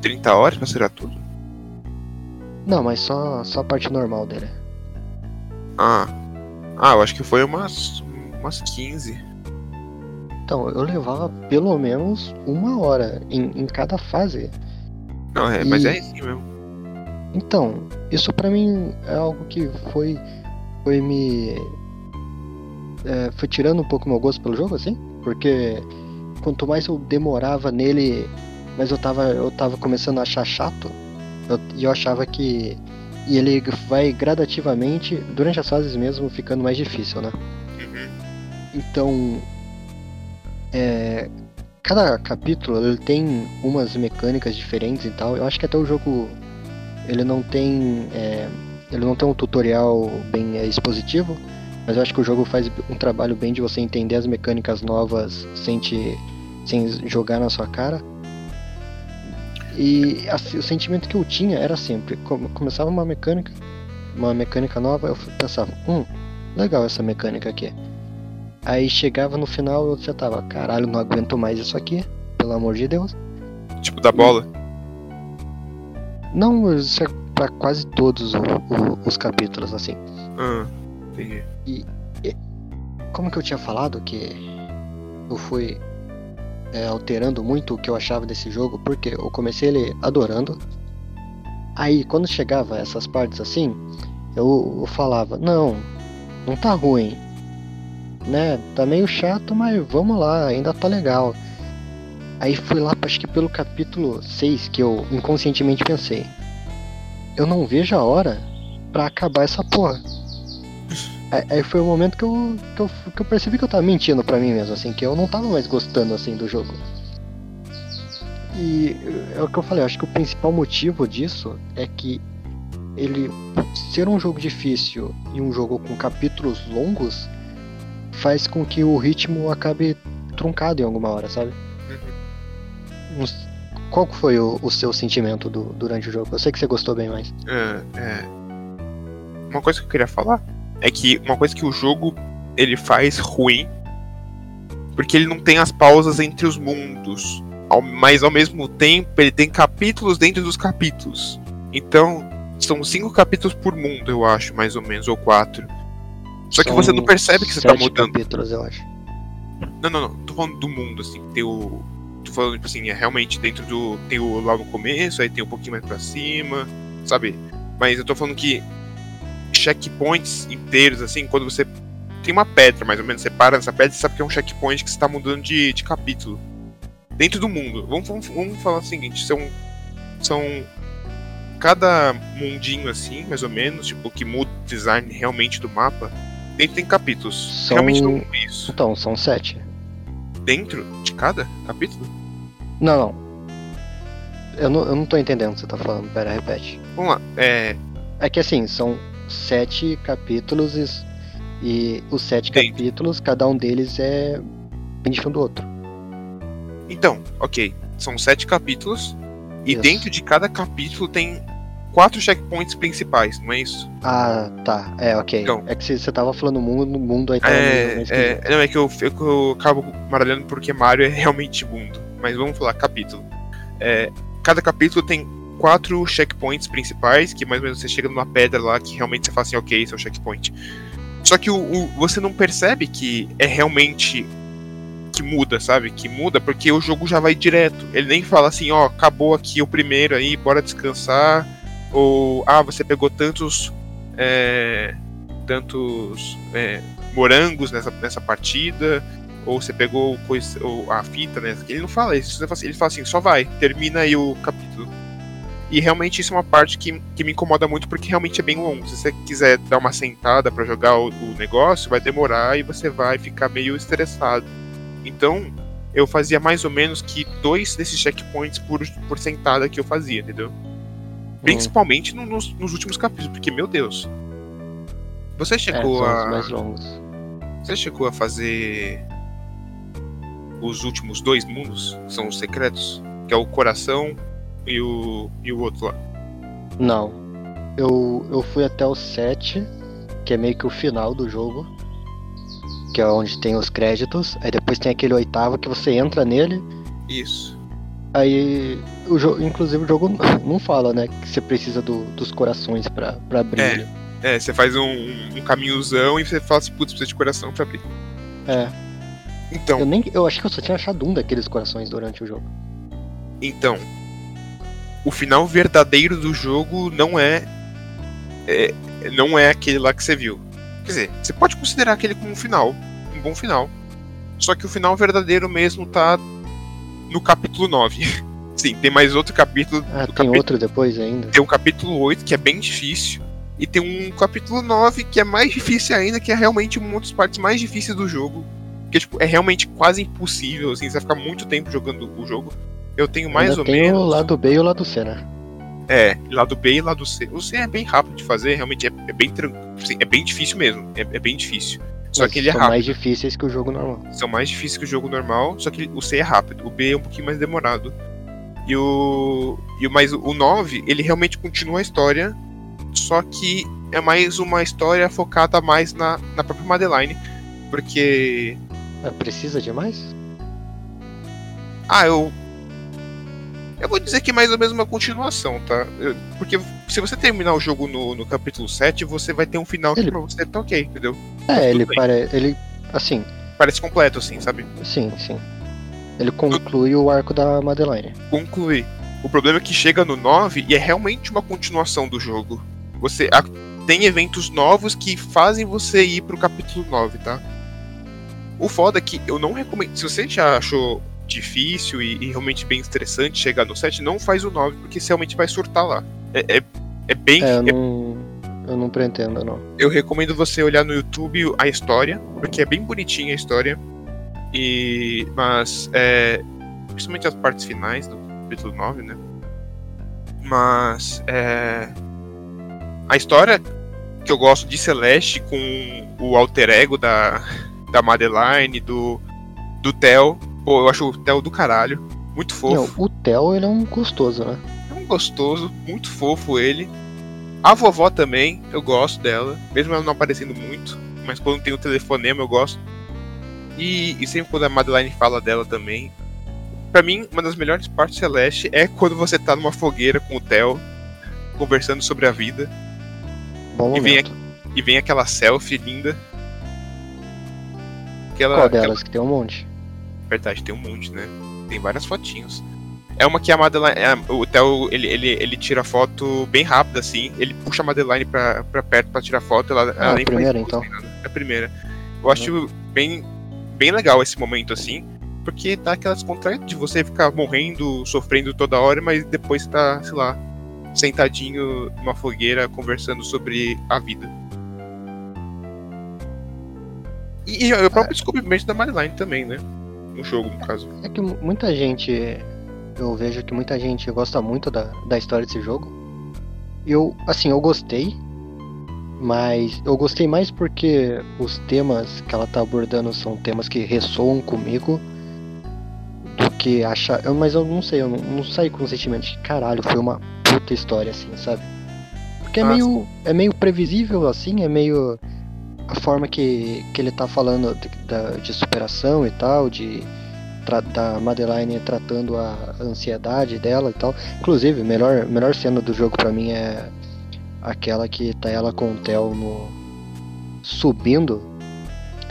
30 horas pra zerar tudo. Não, mas só, só a parte normal dele. Ah. Ah, eu acho que foi umas, umas 15. Então, eu levava pelo menos uma hora em, em cada fase. Não, é, e... mas é assim mesmo. Então, isso para mim é algo que foi foi me é, foi tirando um pouco meu gosto pelo jogo assim, porque quanto mais eu demorava nele, mais eu tava eu tava começando a achar chato. Eu, e eu achava que e ele vai gradativamente durante as fases mesmo ficando mais difícil, né? Uhum. Então, é, cada capítulo ele tem umas mecânicas diferentes e tal. Eu acho que até o jogo ele não tem é, ele não tem um tutorial bem é, expositivo, mas eu acho que o jogo faz um trabalho bem de você entender as mecânicas novas sem te sem jogar na sua cara. E assim, o sentimento que eu tinha era sempre, começava uma mecânica, uma mecânica nova, eu pensava, hum, legal essa mecânica aqui. Aí chegava no final eu já tava, caralho, não aguento mais isso aqui, pelo amor de Deus. Tipo da bola? Não, isso é pra quase todos o, o, os capítulos, assim. Ah, entendi. E, e, como que eu tinha falado que eu fui é, alterando muito o que eu achava desse jogo, porque eu comecei ele adorando. Aí quando chegava essas partes assim, eu, eu falava, não, não tá ruim. Né? Tá meio chato, mas vamos lá, ainda tá legal. Aí fui lá, acho que pelo capítulo 6, que eu inconscientemente pensei. Eu não vejo a hora para acabar essa porra. Aí foi o momento que eu, que eu, que eu percebi que eu tava mentindo pra mim mesmo, assim, que eu não tava mais gostando assim do jogo. E é o que eu falei, eu acho que o principal motivo disso é que ele ser um jogo difícil e um jogo com capítulos longos faz com que o ritmo acabe truncado em alguma hora, sabe? S- Qual foi o, o seu sentimento do- durante o jogo? Eu sei que você gostou bem mais. É, é. Uma coisa que eu queria falar é que uma coisa que o jogo ele faz ruim porque ele não tem as pausas entre os mundos, ao- mas ao mesmo tempo ele tem capítulos dentro dos capítulos. Então são cinco capítulos por mundo, eu acho, mais ou menos, ou quatro. Só que São você não percebe que você tá mudando. capítulos, eu acho. Não, não, não. Tô falando do mundo, assim. Tem o. Tô falando, tipo assim, é realmente dentro do. Tem o lá no começo, aí tem um pouquinho mais pra cima, sabe? Mas eu tô falando que checkpoints inteiros, assim, quando você. Tem uma pedra, mais ou menos, você para nessa pedra e sabe que é um checkpoint que você tá mudando de, de capítulo. Dentro do mundo. Vamos, vamos, vamos falar o seguinte, são. São. Cada mundinho assim, mais ou menos, tipo, que muda o design realmente do mapa, dentro tem capítulos. São- Realmente não é isso Então, são sete. dentro de cada capítulo? Não, não. Eu não, eu não tô entendendo o que você tá falando, pera, repete. Vamos lá. É, É que assim, são sete capítulos e, e os sete Dentro. capítulos, cada um deles é bem diferente do outro. então, ok. São sete capítulos. E Isso. dentro de cada capítulo tem quatro checkpoints principais, não é isso? Ah, tá. É, ok. Então. É que você tava falando mundo, mundo aí meio É, é, não, é que eu, que eu acabo maralhando porque Mario é realmente mundo. Mas vamos falar capítulo. É, cada capítulo tem quatro checkpoints principais, que mais ou menos você chega numa pedra lá que realmente você fala assim, ok, esse é o checkpoint. Só que o, o- você não percebe que é realmente que muda, sabe? Que muda porque o jogo já vai direto. Ele nem fala assim, ó, acabou aqui o primeiro aí, bora descansar. Ou, ah, você pegou tantos. é, tantos é, morangos nessa, nessa partida. Ou você pegou coisa, ou a fita, né? Ele não fala isso, ele fala assim- ele fala assim, só vai, termina aí o capítulo. E realmente isso é uma parte que, que me incomoda muito porque realmente é bem longo. Se você quiser dar uma sentada pra jogar o, o negócio, vai demorar e você vai ficar meio estressado. Então, eu fazia mais ou menos que dois desses checkpoints por, por sentada que eu fazia, entendeu? Principalmente no- nos, nos últimos capítulos, porque, meu Deus. Você É, chegou os a. mais longos. Você chegou a fazer os últimos dois mundos? que São os secretos? Que é o coração e o, e o outro lá. Não. Eu, eu fui até o 7, que é meio que o final do jogo. Que é onde tem os créditos. Aí depois tem aquele oitavo que você entra nele. Isso. Aí o jogo, inclusive o jogo não fala, né, que você precisa do- dos corações pra, pra abrir É. ele. É, você faz um, um caminhozão e você fala assim, putz, precisa de coração pra abrir. É. Então, Eu nem, eu acho que eu só tinha achado um daqueles corações durante o jogo. Então, o final verdadeiro do jogo não é, é- não é aquele lá que você viu. Quer dizer, você pode considerar aquele como um final, um bom final. Só que o final verdadeiro mesmo tá no capítulo 9. Sim, tem mais outro capítulo. Ah, tem capi- outro depois ainda? tem um capítulo 8 que é bem difícil. E tem um capítulo 9 que é mais difícil ainda, que é realmente uma das partes mais difíceis do jogo. Que tipo, é realmente quase impossível, assim, você vai ficar muito tempo jogando o jogo. Eu tenho mais ainda ou tem menos. o lado B e o lado C, né? É, lado B e lado C. O C é bem rápido de fazer, realmente é, é bem tran- assim, é bem difícil mesmo. É, é bem difícil. Só Mas que ele é são rápido. mais difíceis que o jogo normal. São mais difíceis que o jogo normal, só que o C é rápido. O B é um pouquinho mais demorado. E o. E o mais o 9, ele realmente continua a história. Só que é mais uma história focada mais na, na própria Madeline. Porque. Precisa de mais? Ah, eu. Eu vou dizer que é mais ou menos uma continuação, tá? Eu- Porque se você terminar o jogo no, no capítulo 7, você vai ter um final que Ele- pra você tá ok, entendeu? É, ele parece. Ele. Assim, Parece completo, assim, sabe? sim, sim. Ele conclui o arco da Madeline. Concluir. O problema é que chega no 9 e é realmente uma continuação do jogo. Você a- tem eventos novos que fazem você ir pro capítulo 9, tá? O foda é que eu não recomendo. Se você já achou difícil e, e realmente bem estressante chegar no 7, não faz o 9, porque você realmente vai surtar lá. É, é, é bem. É, eu é- não. Eu não pretendo, não. eu recomendo você olhar no YouTube a história, porque é bem bonitinha a história. E. Mas. É, principalmente as partes finais do capítulo 9, né? Mas é, a história que eu gosto de Celeste com o alter ego da, da Madeline, do, do Theo. Pô, eu acho o Theo do caralho. Muito fofo. Não, o Theo, ele é um gostoso, né? É um gostoso, muito fofo ele. A vovó também, eu gosto dela. Mesmo ela não aparecendo muito. Mas quando tem o telefonema, eu gosto. E, e sempre quando a Madeline fala dela também. Pra mim, uma das melhores partes Celeste é quando você tá numa fogueira com o Theo, conversando sobre a vida. Bom E vem, momento. e vem aquela selfie linda. Aquela, Qual aquela- delas? Que tem um monte. Verdade, tem um monte, né? Tem várias fotinhos. É uma que a Madeline. é, o Theo, ele, ele, ele tira foto bem rápida, assim. Ele puxa a Madeline pra, pra perto pra tirar foto. Ela, ela Ah, a nem faz primeira, então. É a primeira. Eu acho bem, bem legal esse momento, assim. Porque dá aquelas contras de você ficar morrendo, sofrendo toda hora, mas depois tá, sei lá, sentadinho numa fogueira conversando sobre a vida. E, e o próprio descobrimento da Madeline também, né? No jogo, no caso. É que mu- muita gente. Eu vejo que muita gente gosta muito da, da história desse jogo. Eu, assim, eu gostei. Mas eu gostei mais porque os temas que ela tá abordando são temas que ressoam comigo. Do que achar. Eu, mas eu não sei, eu não, não saí com o sentimento de caralho, foi uma puta história, assim, sabe? Porque é Ah, meio. É meio previsível, assim, é meio. A forma que, que ele tá falando de, da- de superação e tal, de da Madeline tratando a ansiedade dela e tal. Inclusive, a melhor, melhor cena do jogo pra mim é aquela que tá ela com o Theo no subindo.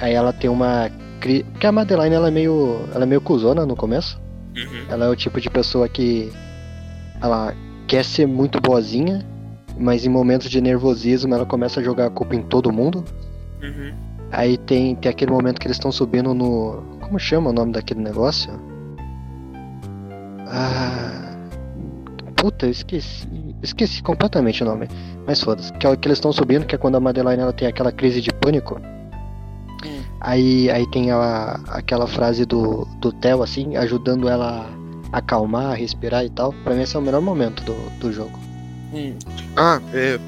Aí ela tem uma cri... porque a Madeline ela é meio ela é meio cuzona no começo. Uhum. Ela é o tipo de pessoa que ela quer ser muito boazinha, mas em momentos de nervosismo ela começa a jogar a culpa em todo mundo. Uhum. Aí tem, tem aquele momento que eles estão subindo no. Como chama o nome daquele negócio? Ah. Puta, eu esqueci. Esqueci completamente o nome. Mas foda-se. Que, é o que eles estão subindo, que é quando a Madeline ela tem aquela crise de pânico. Hum. Aí, aí tem a, aquela frase do, do Theo, assim, ajudando ela a acalmar, a respirar e tal. Pra mim esse é o melhor momento do, do jogo. Ah, é.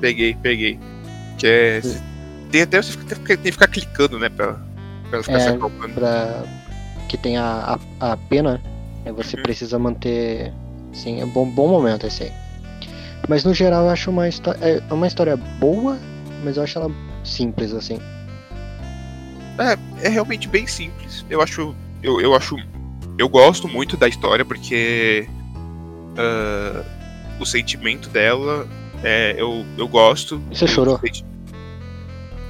Peguei, peguei. Que é. Tem até você fica- tem que ficar clicando, né? Pra, pra ela ficar É, se acalmando. Pra, que tem a, a, a pena, aí você Uhum. precisa manter. Sim, é um bom, bom momento esse aí. Mas no geral eu acho uma história. É uma história boa, mas eu acho ela simples, assim. É realmente bem simples. Eu acho. Eu, eu acho. Eu gosto muito da história porque. ah, o sentimento dela. É, eu, eu gosto. Você Eu- chorou?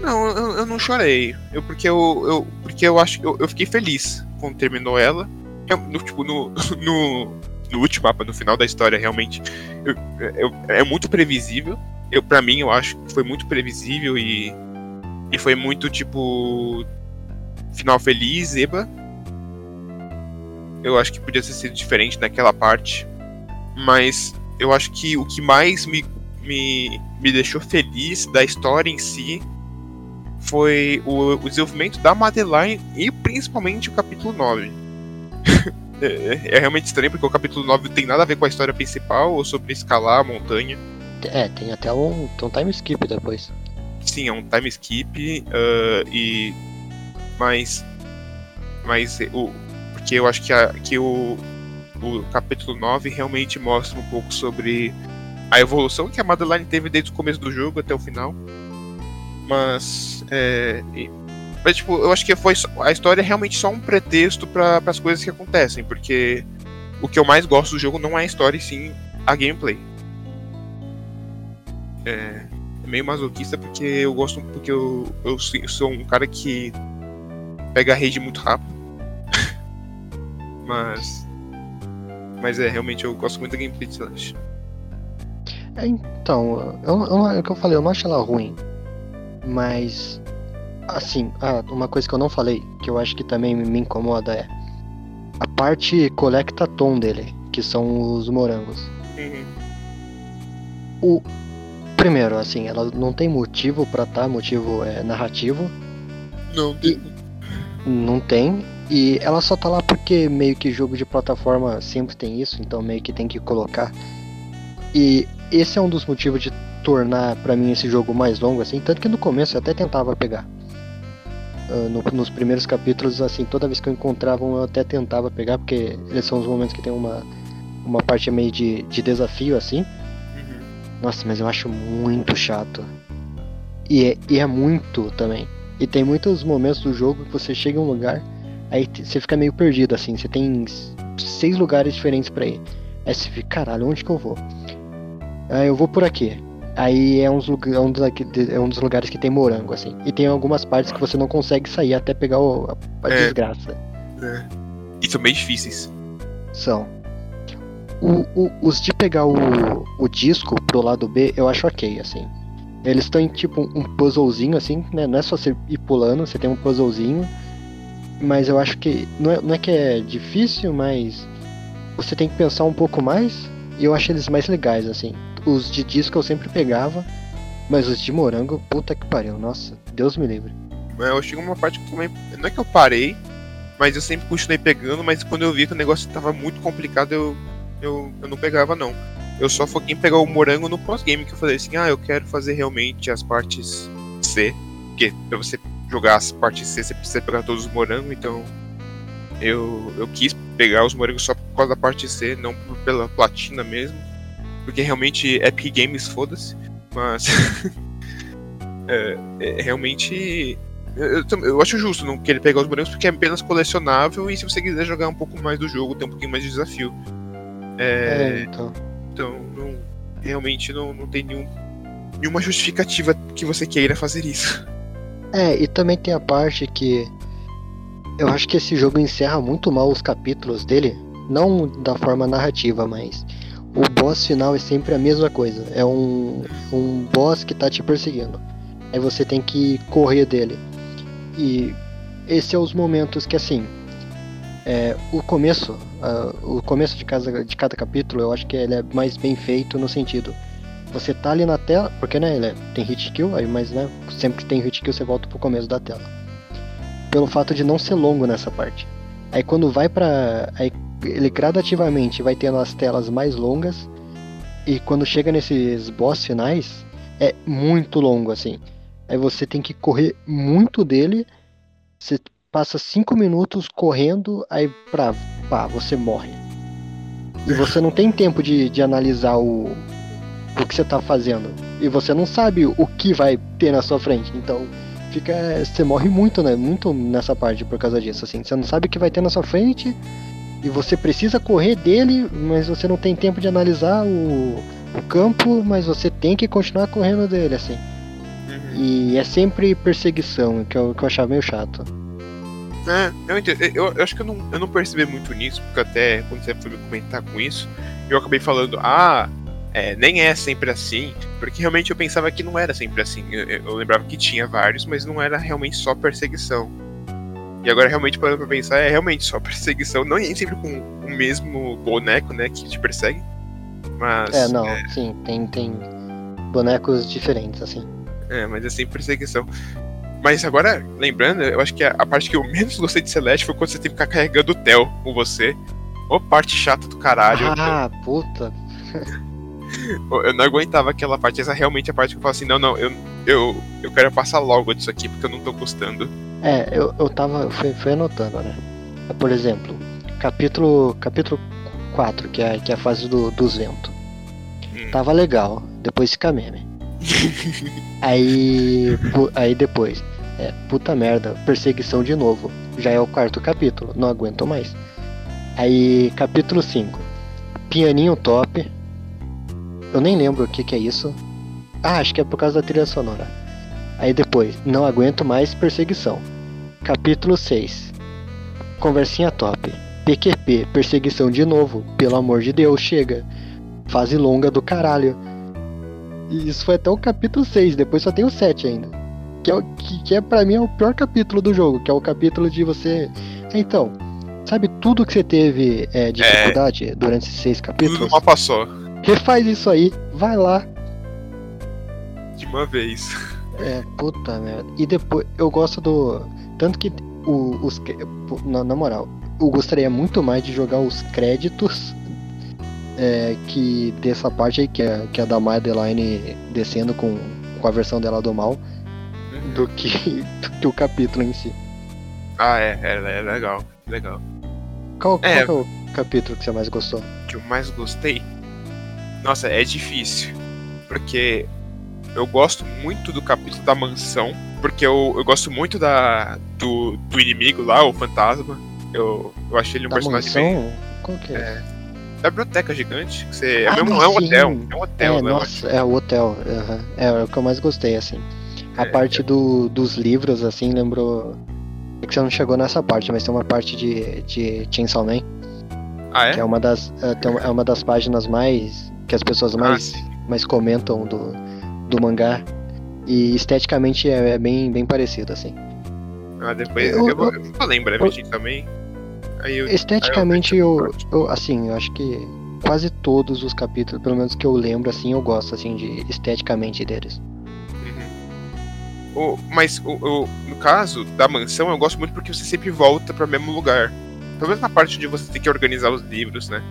Não, eu, eu não chorei. Eu, porque eu, eu, porque eu acho que eu, eu fiquei feliz quando terminou ela. Eu, no, tipo, no, no, no último mapa, no final da história, realmente. é muito previsível. Eu, pra mim, eu acho que foi muito previsível e. E foi muito, tipo. Final feliz, Eba. Eu acho que podia ter sido diferente naquela parte. Mas eu acho que o que mais me, me, me deixou feliz da história em si foi o, o desenvolvimento da Madeline e principalmente o capítulo 9. é, é realmente estranho porque o capítulo 9 não tem nada a ver com a história principal ou sobre escalar a montanha. É, tem até um, um time skip depois. Sim, é um time skip ah, e mas mas o porque eu acho que, a, que o, o capítulo 9 realmente mostra um pouco sobre a evolução que a Madeline teve desde o começo do jogo até o final. Mas é, e- mas tipo, eu acho que foi a história é realmente só um pretexto para as coisas que acontecem, porque o que eu mais gosto do jogo não é a história e sim a gameplay. É, é meio masoquista porque eu gosto porque eu, eu si- sou um cara que pega a rede muito rápido. mas mas é, realmente eu gosto muito da gameplay de Celeste. É, então, eu, eu, é o que eu falei, eu não acho ela ruim. Mas, assim, ah, uma coisa que eu não falei, que eu acho que também me incomoda é a parte collectathon dele, que são os morangos. O primeiro, assim, ela não tem motivo pra tá, motivo é narrativo, Não, não tem. E ela só tá lá porque meio que jogo de plataforma sempre tem isso, então meio que tem que colocar. E esse é um dos motivos de tornar para mim esse jogo mais longo, assim, tanto que no começo eu até tentava pegar. Uh, no, nos primeiros capítulos, assim, toda vez que eu encontrava um, eu até tentava pegar, porque eles são os momentos que tem uma, uma parte meio de, de desafio, assim. Uhum. Nossa, mas eu acho muito chato. E é, e é muito também. E tem muitos momentos do jogo que você chega em um lugar, aí você fica meio perdido, assim. Você tem seis lugares diferentes para ir. Aí você fica, caralho, onde que eu vou? Ah, eu vou por aqui. Aí é, uns, é, um dos, é um dos lugares que tem morango, assim. E tem algumas partes que você não consegue sair até pegar o, a, a é. desgraça. É. E são bem difíceis. São. O, o, os de pegar o, o disco pro lado B, eu acho ok, assim. Eles estão em tipo um puzzlezinho, assim, né? Não é só você ir pulando, você tem um puzzlezinho. Mas eu acho que. Não é, não é que é difícil, mas. Você tem que pensar um pouco mais. E eu acho eles mais legais, assim. Os de disco eu sempre pegava. Mas os de morango, puta que pariu. Nossa, Deus me livre. Eu chego uma parte que também. Não é que eu parei, mas eu sempre continuei pegando. Mas quando eu vi que o negócio tava muito complicado, eu, eu, eu não pegava, não. Eu só foquei em pegar o morango no pós-game, que eu falei assim, ah, eu quero fazer realmente as partes C. Porque pra você jogar as partes C, você precisa pegar todos os morangos, então eu, eu quis pegar os morangos só por causa da parte C, não pela platina mesmo. Porque realmente Epic Games, foda-se. Mas. é, é, realmente. Eu, eu, acho justo não querer pegar os morangos porque é apenas colecionável e se você quiser jogar um pouco mais do jogo, tem um pouquinho mais de desafio. É, é então. Então, não, realmente não, não tem nenhum, nenhuma justificativa que você queira fazer isso. É, e também tem a parte que eu acho que esse jogo encerra muito mal os capítulos dele, não da forma narrativa, mas o boss final é sempre a mesma coisa. É um, um boss que tá te perseguindo. Aí você tem que correr dele. E esses são os momentos que assim, é, o começo, uh, o começo de cada, de cada capítulo, eu acho que ele é mais bem feito no sentido. Você tá ali na tela, porque né, ele é, tem hit kill, aí, mas né, sempre que tem hit kill você volta pro começo da tela. Pelo fato de não ser longo nessa parte. Aí quando vai pra. Aí ele gradativamente vai tendo as telas mais longas. E quando chega nesses boss finais, é muito longo assim. Aí você tem que correr muito dele. Você passa cinco minutos correndo, aí pra, pá, você morre. E você não tem tempo de, de analisar o, o que você tá fazendo. E você não sabe o que vai ter na sua frente. Então, fica. Você morre muito, né? Muito nessa parte por causa disso. Assim, você não sabe o que vai ter na sua frente. E você precisa correr dele, mas você não tem tempo de analisar o, o campo, mas você tem que continuar correndo dele, assim. Uhum. E é sempre perseguição, que eu, que eu achava meio chato. É, eu, entendo, eu, eu, acho que eu não, eu não percebi muito nisso, porque até quando você foi me comentar com isso, eu acabei falando, ah, é, nem é sempre assim, porque realmente eu pensava que não era sempre assim. Eu, eu, lembrava que tinha vários, mas não era realmente só perseguição. E agora realmente parando pra pensar, é realmente só perseguição, não nem sempre com o mesmo boneco, né, que te persegue. Mas. É, não, é... sim, tem, tem bonecos diferentes, assim. É, mas é sempre perseguição. Mas agora, lembrando, eu acho que a, a, parte que eu menos gostei de Celeste foi quando você tem que ficar carregando o Theo com você. Ô, parte chata do caralho. Ah, eu... puta. eu não aguentava aquela parte. Essa é realmente a parte que eu falo assim: não, não, eu, eu, eu quero passar logo disso aqui porque eu não tô gostando. É, eu, eu tava. Eu fui, fui anotando, né? Por exemplo, capítulo, capítulo 4, que é, que é a fase do, dos ventos. Hum. Tava legal, depois fica meme. aí, aí depois, é, puta merda, perseguição de novo. Já é o quarto capítulo, não aguento mais. Aí, capítulo 5. Pianinho top. Eu nem lembro o que, que é isso. Ah, acho que é por causa da trilha sonora. Aí depois, não aguento mais perseguição. Capítulo 6. Conversinha top. PQP, perseguição de novo. Pelo amor de Deus, chega. Fase longa do caralho. E isso foi até o capítulo 6, depois só tem o 7 ainda. Que é, que, que é para mim é o pior capítulo do jogo, que é o capítulo de você. Então, sabe tudo que você teve é, dificuldade é, durante esses seis capítulos? Tudo mapa só. Refaz isso aí, vai lá. De uma vez. É, puta merda. E depois, eu gosto do. Tanto que o- os. Na, na moral, eu gostaria muito mais de jogar os créditos é, que dessa parte aí, que é, que é da Madeline descendo com, com a versão dela do mal, do que, do que o capítulo em si. Ah, é, é, é legal, legal. Qual, qual É. que é o capítulo que você mais gostou? O que eu mais gostei? Nossa, é difícil. Porque eu gosto muito do capítulo da mansão. Porque eu, eu gosto muito da, do, do inimigo lá, o fantasma. Eu, eu achei ele um Da personagem mansão? bem. Qual que é? É, da biblioteca gigante. Que você, é, Ah, mesmo, é um hotel. É um hotel, é, né? nossa, é o hotel. aham. É, é o que eu mais gostei, assim. A É, parte do, dos livros, assim, lembrou. É que você não chegou nessa parte, mas tem uma parte de, de Chainsaw Man, Ah, é? que é uma das. É, uma- é uma das páginas mais. que as pessoas Ah, mais, sim. mais comentam do, do mangá. E esteticamente é, é bem, bem parecido, assim. Ah, depois. Eu- Eu, vou, eu vou lembrar eu- disso também. Aí eu. Esteticamente, eu, eu, assim, eu acho que quase todos os capítulos, pelo menos que eu lembro, assim, eu gosto, assim, de esteticamente deles. Uhum. O, mas o, o- no caso da mansão, eu gosto muito porque você sempre volta para o mesmo lugar. Pelo menos na parte onde você tem que organizar os livros, né?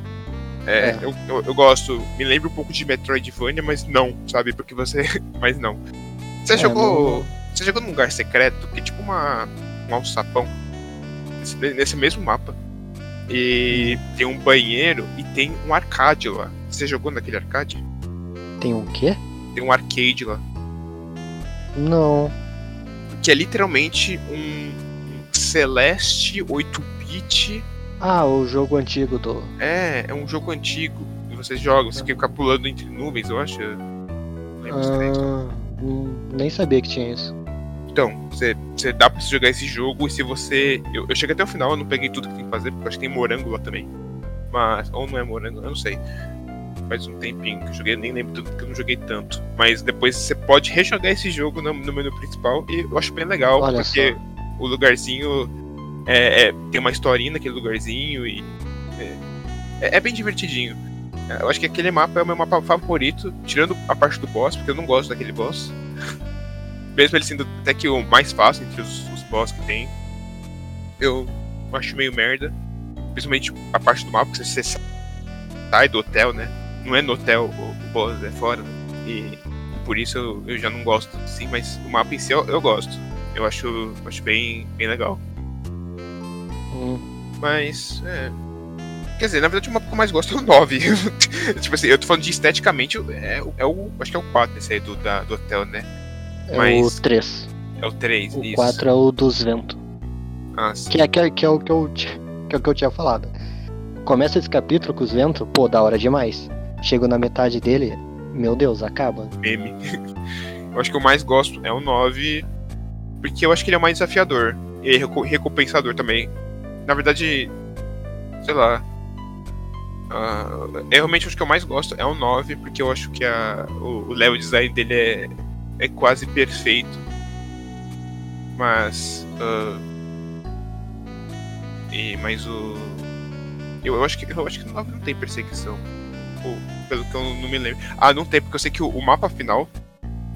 É, É. Eu, eu, eu gosto, me lembra um pouco de Metroidvania, mas não, sabe? Porque você. Mas não. Você É, jogou. não- Você jogou num lugar secreto, que é tipo uma. um alçapão. Nesse, nesse mesmo mapa. E tem um banheiro e tem um arcade lá. Você jogou naquele arcade? Tem um quê? Tem um arcade lá. Não. que é literalmente um, um Celeste 8-bit. Ah, o jogo antigo do. É, é um jogo antigo. E você joga, você fica pulando entre nuvens, eu acho. Ah, hum, nem sabia que tinha isso. Então, você, você dá pra você jogar esse jogo e se você. Eu, eu cheguei até o final, eu não peguei tudo que tem que fazer, porque eu acho que tem morango lá também. Mas. Ou não é morango, eu não sei. Faz um tempinho que eu joguei, nem lembro tudo que eu não joguei tanto. Mas depois você pode rejogar esse jogo no, no menu principal e eu acho bem legal, Olha porque o lugarzinho é, é- tem uma historinha naquele lugarzinho e. É, é- é bem divertidinho. Eu acho que aquele mapa é o meu mapa favorito, tirando a parte do boss, porque eu não gosto daquele boss. Mesmo ele sendo até que o mais fácil entre os, os boss que tem. Eu acho meio merda. Principalmente a parte do mapa, que você sai do hotel, né? Não é no hotel o, boss, é fora. E por isso eu, eu já não gosto, sim, mas o mapa em si eu, eu gosto. Eu acho, acho bem, bem legal. Hum, Mas, é. Quer dizer, na verdade o mapa que eu mais gosto é o 9. tipo assim, eu tô falando de esteticamente, é, o- é o. Acho que é o 4 esse aí do, da, do hotel, né? é Mas- o 3. É o 3, O isso. 4 é o dos ventos. Ah, sim. Que é, que, é, que, é o que, eu, que é o que eu tinha falado. Começa esse capítulo com os ventos, pô, da hora demais. Chego na metade dele, meu Deus, acaba. meme. eu acho que o mais gosto é o 9, porque eu acho que ele é o mais desafiador. E reco- recompensador também. Na verdade, sei lá. eu realmente acho que eu mais gosto é o 9, porque eu acho que a, o, o level design dele é, é quase perfeito. Mas. ah, e, mas o. Eu, eu acho que eu acho que o 9 não tem perseguição. Pelo que eu não me lembro. Ah, não tem, porque eu sei que o, o mapa final,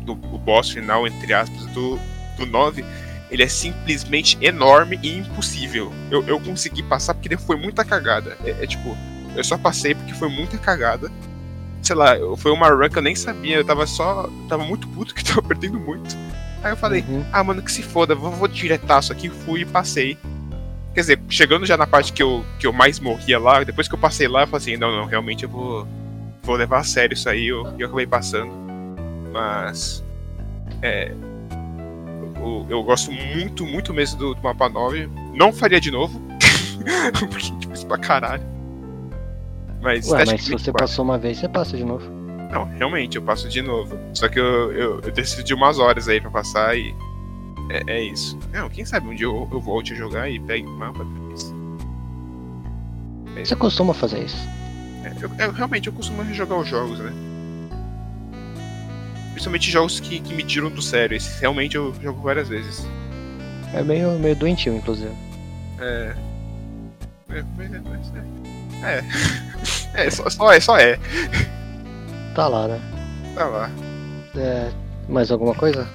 do o boss final, entre aspas, do, do 9, ele é simplesmente enorme e impossível. Eu, eu consegui passar porque foi muita cagada. É, é tipo, eu só passei porque foi muita cagada. Sei lá, eu- foi uma run que eu nem sabia, eu tava só. eu tava muito puto que tava perdendo muito. Aí eu falei, Uhum. ah, mano, que se foda, vou, vou diretaço aqui, fui e passei. Quer dizer, chegando já na parte que eu, que eu mais morria lá, depois que eu passei lá, eu falei assim, não, não, realmente eu vou, vou levar a sério isso aí, eu, e eu acabei passando. Mas. É. Eu, eu gosto muito, muito mesmo do, do mapa 9. Não faria de novo. porque é difícil pra caralho. Mas, Ué, mas se você passou uma vez, você passa de novo. Não, realmente, eu passo de novo. Só que eu, eu, eu decidi umas horas aí pra passar e. É, é isso. Não, quem sabe um dia eu, eu volte a jogar e pegue o mapa depois. É, Você costuma fazer isso. é, eu, eu- realmente eu costumo rejogar os jogos, né? Principalmente jogos que, que me tiram do sério. Esses realmente eu jogo várias vezes. É meio, meio doentio, inclusive. É. É, é, é. É, é só, só é, só é. Tá lá, né? Tá lá. É, mais alguma coisa?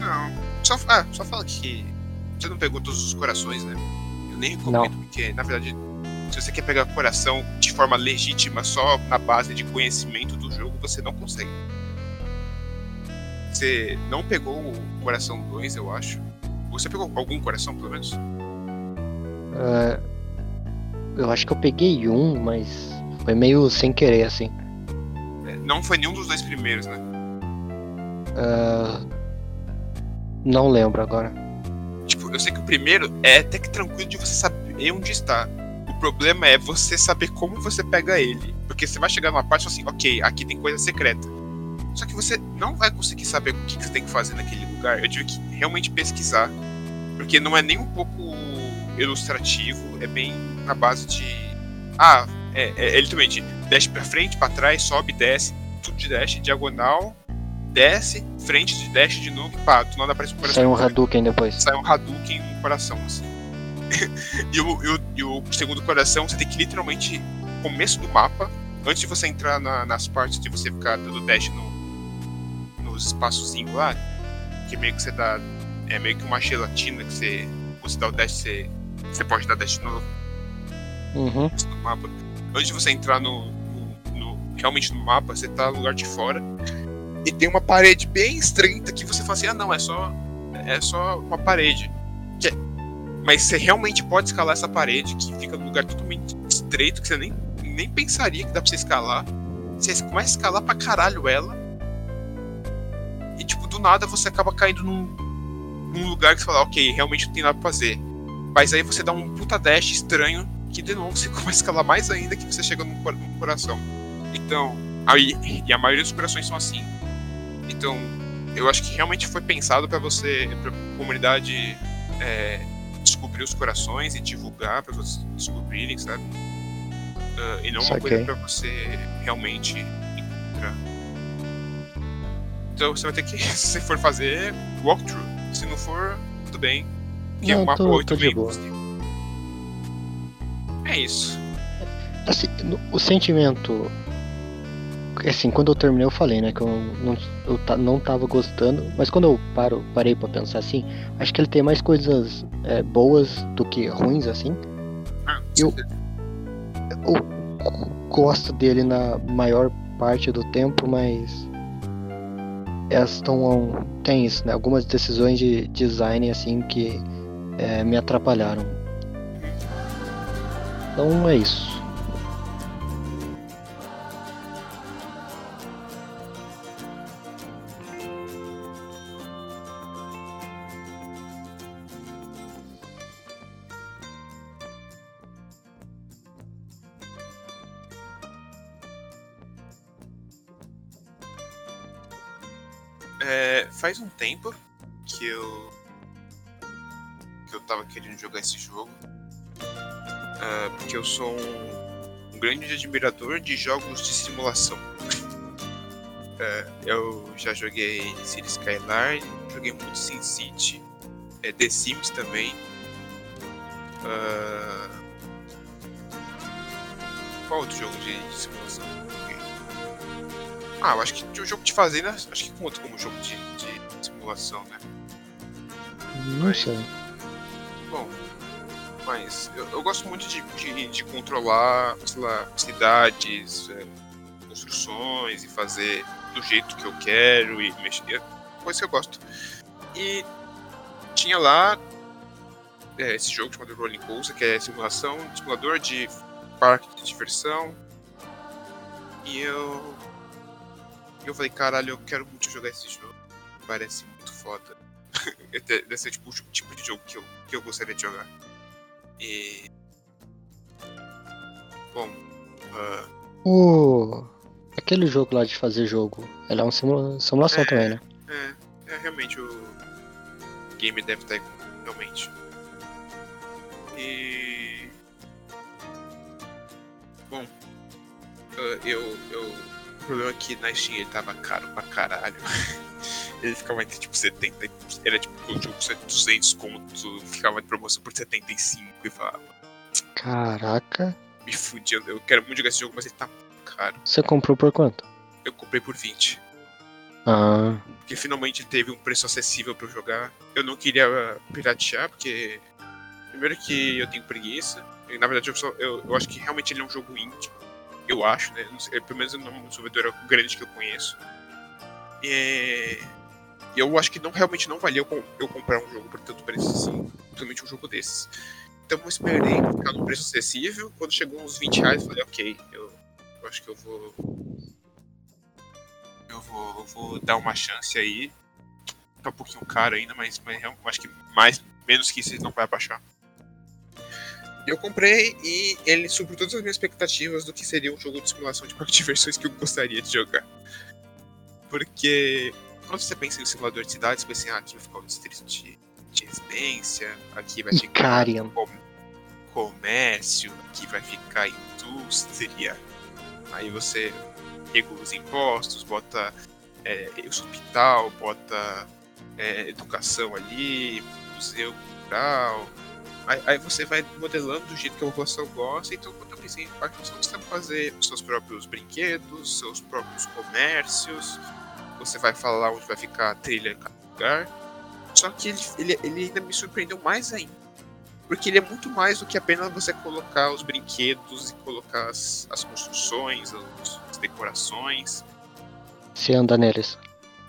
Não. Só, ah, só fala que Você não pegou todos os corações, né? Eu nem recomendo, não. porque, na verdade, se você quer pegar coração de forma legítima só na base de conhecimento do jogo, você não consegue. Você não pegou o coração 2, eu acho. Você pegou algum coração, pelo menos? Uh, eu acho que eu peguei um, mas foi meio sem querer, assim. É, não foi nenhum dos dois primeiros, né? Uh, não lembro agora. Tipo, eu sei que o primeiro é até que tranquilo de você saber onde está. O problema é você saber como você pega ele. Porque você vai chegar numa parte assim, ok, aqui tem coisa secreta. Só que você não vai conseguir saber o que você tem que fazer naquele lugar. Eu tive que realmente pesquisar. Porque não é nem um pouco ilustrativo, é bem na base de. Ah, é, é, é literalmente dash pra frente, pra trás, sobe, desce, tudo de dash, diagonal, desce, frente de dash de novo, pá, tu nada aparece um coração. Sai um Hadouken depois. Sai um Hadouken no coração, assim. e, o, e, o, e, o, segundo coração, você tem que literalmente, começo do mapa, antes de você entrar na, nas partes de você ficar dando dash no, nos espaçozinhos lá, que meio que você dá. É meio que uma gelatina que você. Você dá o dash, você, você pode dar dash no, uhum. no mapa. Antes de você entrar no, no, no, realmente no mapa, você tá no lugar de fora. E tem uma parede bem estreita que você fala assim, ah não, é só. É só uma parede. Mas você realmente pode escalar essa parede que fica num lugar totalmente estreito, que você nem, nem pensaria que dá pra você escalar. Você começa a escalar pra caralho ela e, tipo, do nada você acaba caindo num, num lugar que você fala, ok, realmente não tem nada pra fazer. Mas aí você dá um puta dash estranho que de novo você começa a escalar mais ainda que você chega num, num coração. Então, aí, e a maioria dos corações são assim. Então, eu acho que realmente foi pensado para você, pra comunidade é, descobrir os corações e divulgar para vocês descobrirem, sabe? Uh, e não uma coisa para você realmente encontrar. Então você vai ter que, se você for fazer, walkthrough. Se não for, tudo bem. Que não, é um mapa tô, 8 tô É isso. Assim, o sentimento. Assim, quando eu terminei eu falei, né, que eu não, eu não tava gostando, mas quando eu paro, parei pra pensar assim, acho que ele tem mais coisas é, boas do que ruins, assim. Ah, eu, eu gosto dele na maior parte do tempo, mas estão tem isso, né? Algumas decisões de design assim que é, me atrapalharam. Então é isso. Faz um tempo que eu que eu tava querendo jogar esse jogo. Uh, porque eu sou um, um, grande admirador de jogos de simulação. Uh, eu já joguei City Skyline, joguei muito Sin City, é, The Sims também. Uh, qual outro jogo de, de simulação? Ah, eu acho que o jogo de fazenda acho que conta como jogo de, de simulação, né? Não mas, sei. Bom, mas eu, eu gosto muito de, de, de, controlar, sei lá, cidades, é, construções e fazer do jeito que eu quero e mexer. Coisa que eu gosto. E tinha lá é, esse jogo chamado Rolling Coaster, que é simulação, simulador de parque de diversão. E eu eu falei, caralho, eu quero muito jogar esse jogo. Parece muito foda. Deve ser tipo, o tipo de jogo que eu, que eu gostaria de jogar. E. Bom. Uh... O... Aquele jogo lá de fazer jogo, ele é uma simula... simulação é, também, né? É, é, realmente o game deve estar realmente. E. Bom, uh, eu, eu problema é que na Steam ele tava caro pra caralho. ele ficava entre tipo 70. Era tipo o jogo 200 conto, ficava de promoção por 75 e falava. Caraca. Me fudi, eu quero muito jogar esse jogo, mas ele tá caro. Você comprou por quanto? Eu comprei por 20. Ah. Porque finalmente teve um preço acessível para jogar. Eu não queria piratear, porque. Primeiro que eu tenho preguiça. E, na verdade, eu, só, eu, eu, acho que realmente ele é um jogo indie. Eu acho, né? Sei, pelo menos no desenvolvedor grande que eu conheço. E eu acho que não realmente não valia eu, comprar um jogo por tanto preço assim, principalmente um jogo desses. Então eu esperei ficar no preço acessível. Quando chegou uns 20 reais, eu falei, ok, eu, eu acho que eu vou. Eu vou, eu vou dar uma chance aí. Tá um pouquinho caro ainda, mas, mas eu acho que mais, menos que isso não vai abaixar. Eu comprei e ele supriu todas as minhas expectativas do que seria um jogo de simulação de parque de diversões que eu gostaria de jogar. Porque quando você pensa em um simulador de cidades, você pensa assim, ah, aqui vai ficar o distrito de, de residência, aqui vai ficar com, comércio, aqui vai ficar indústria. Aí você regula os impostos, bota é, hospital, bota é, educação ali, museu cultural. Aí, aí, você vai modelando do jeito que a população gosta. Então, quando eu pensei em parque, você vai fazer os seus próprios brinquedos, seus próprios comércios, você vai falar onde vai ficar a trilha em cada lugar. Só que ele, ele, ele ainda me surpreendeu mais ainda. Porque ele é muito mais do que apenas você colocar os brinquedos e colocar as, as construções, as, as decorações. Você anda neles.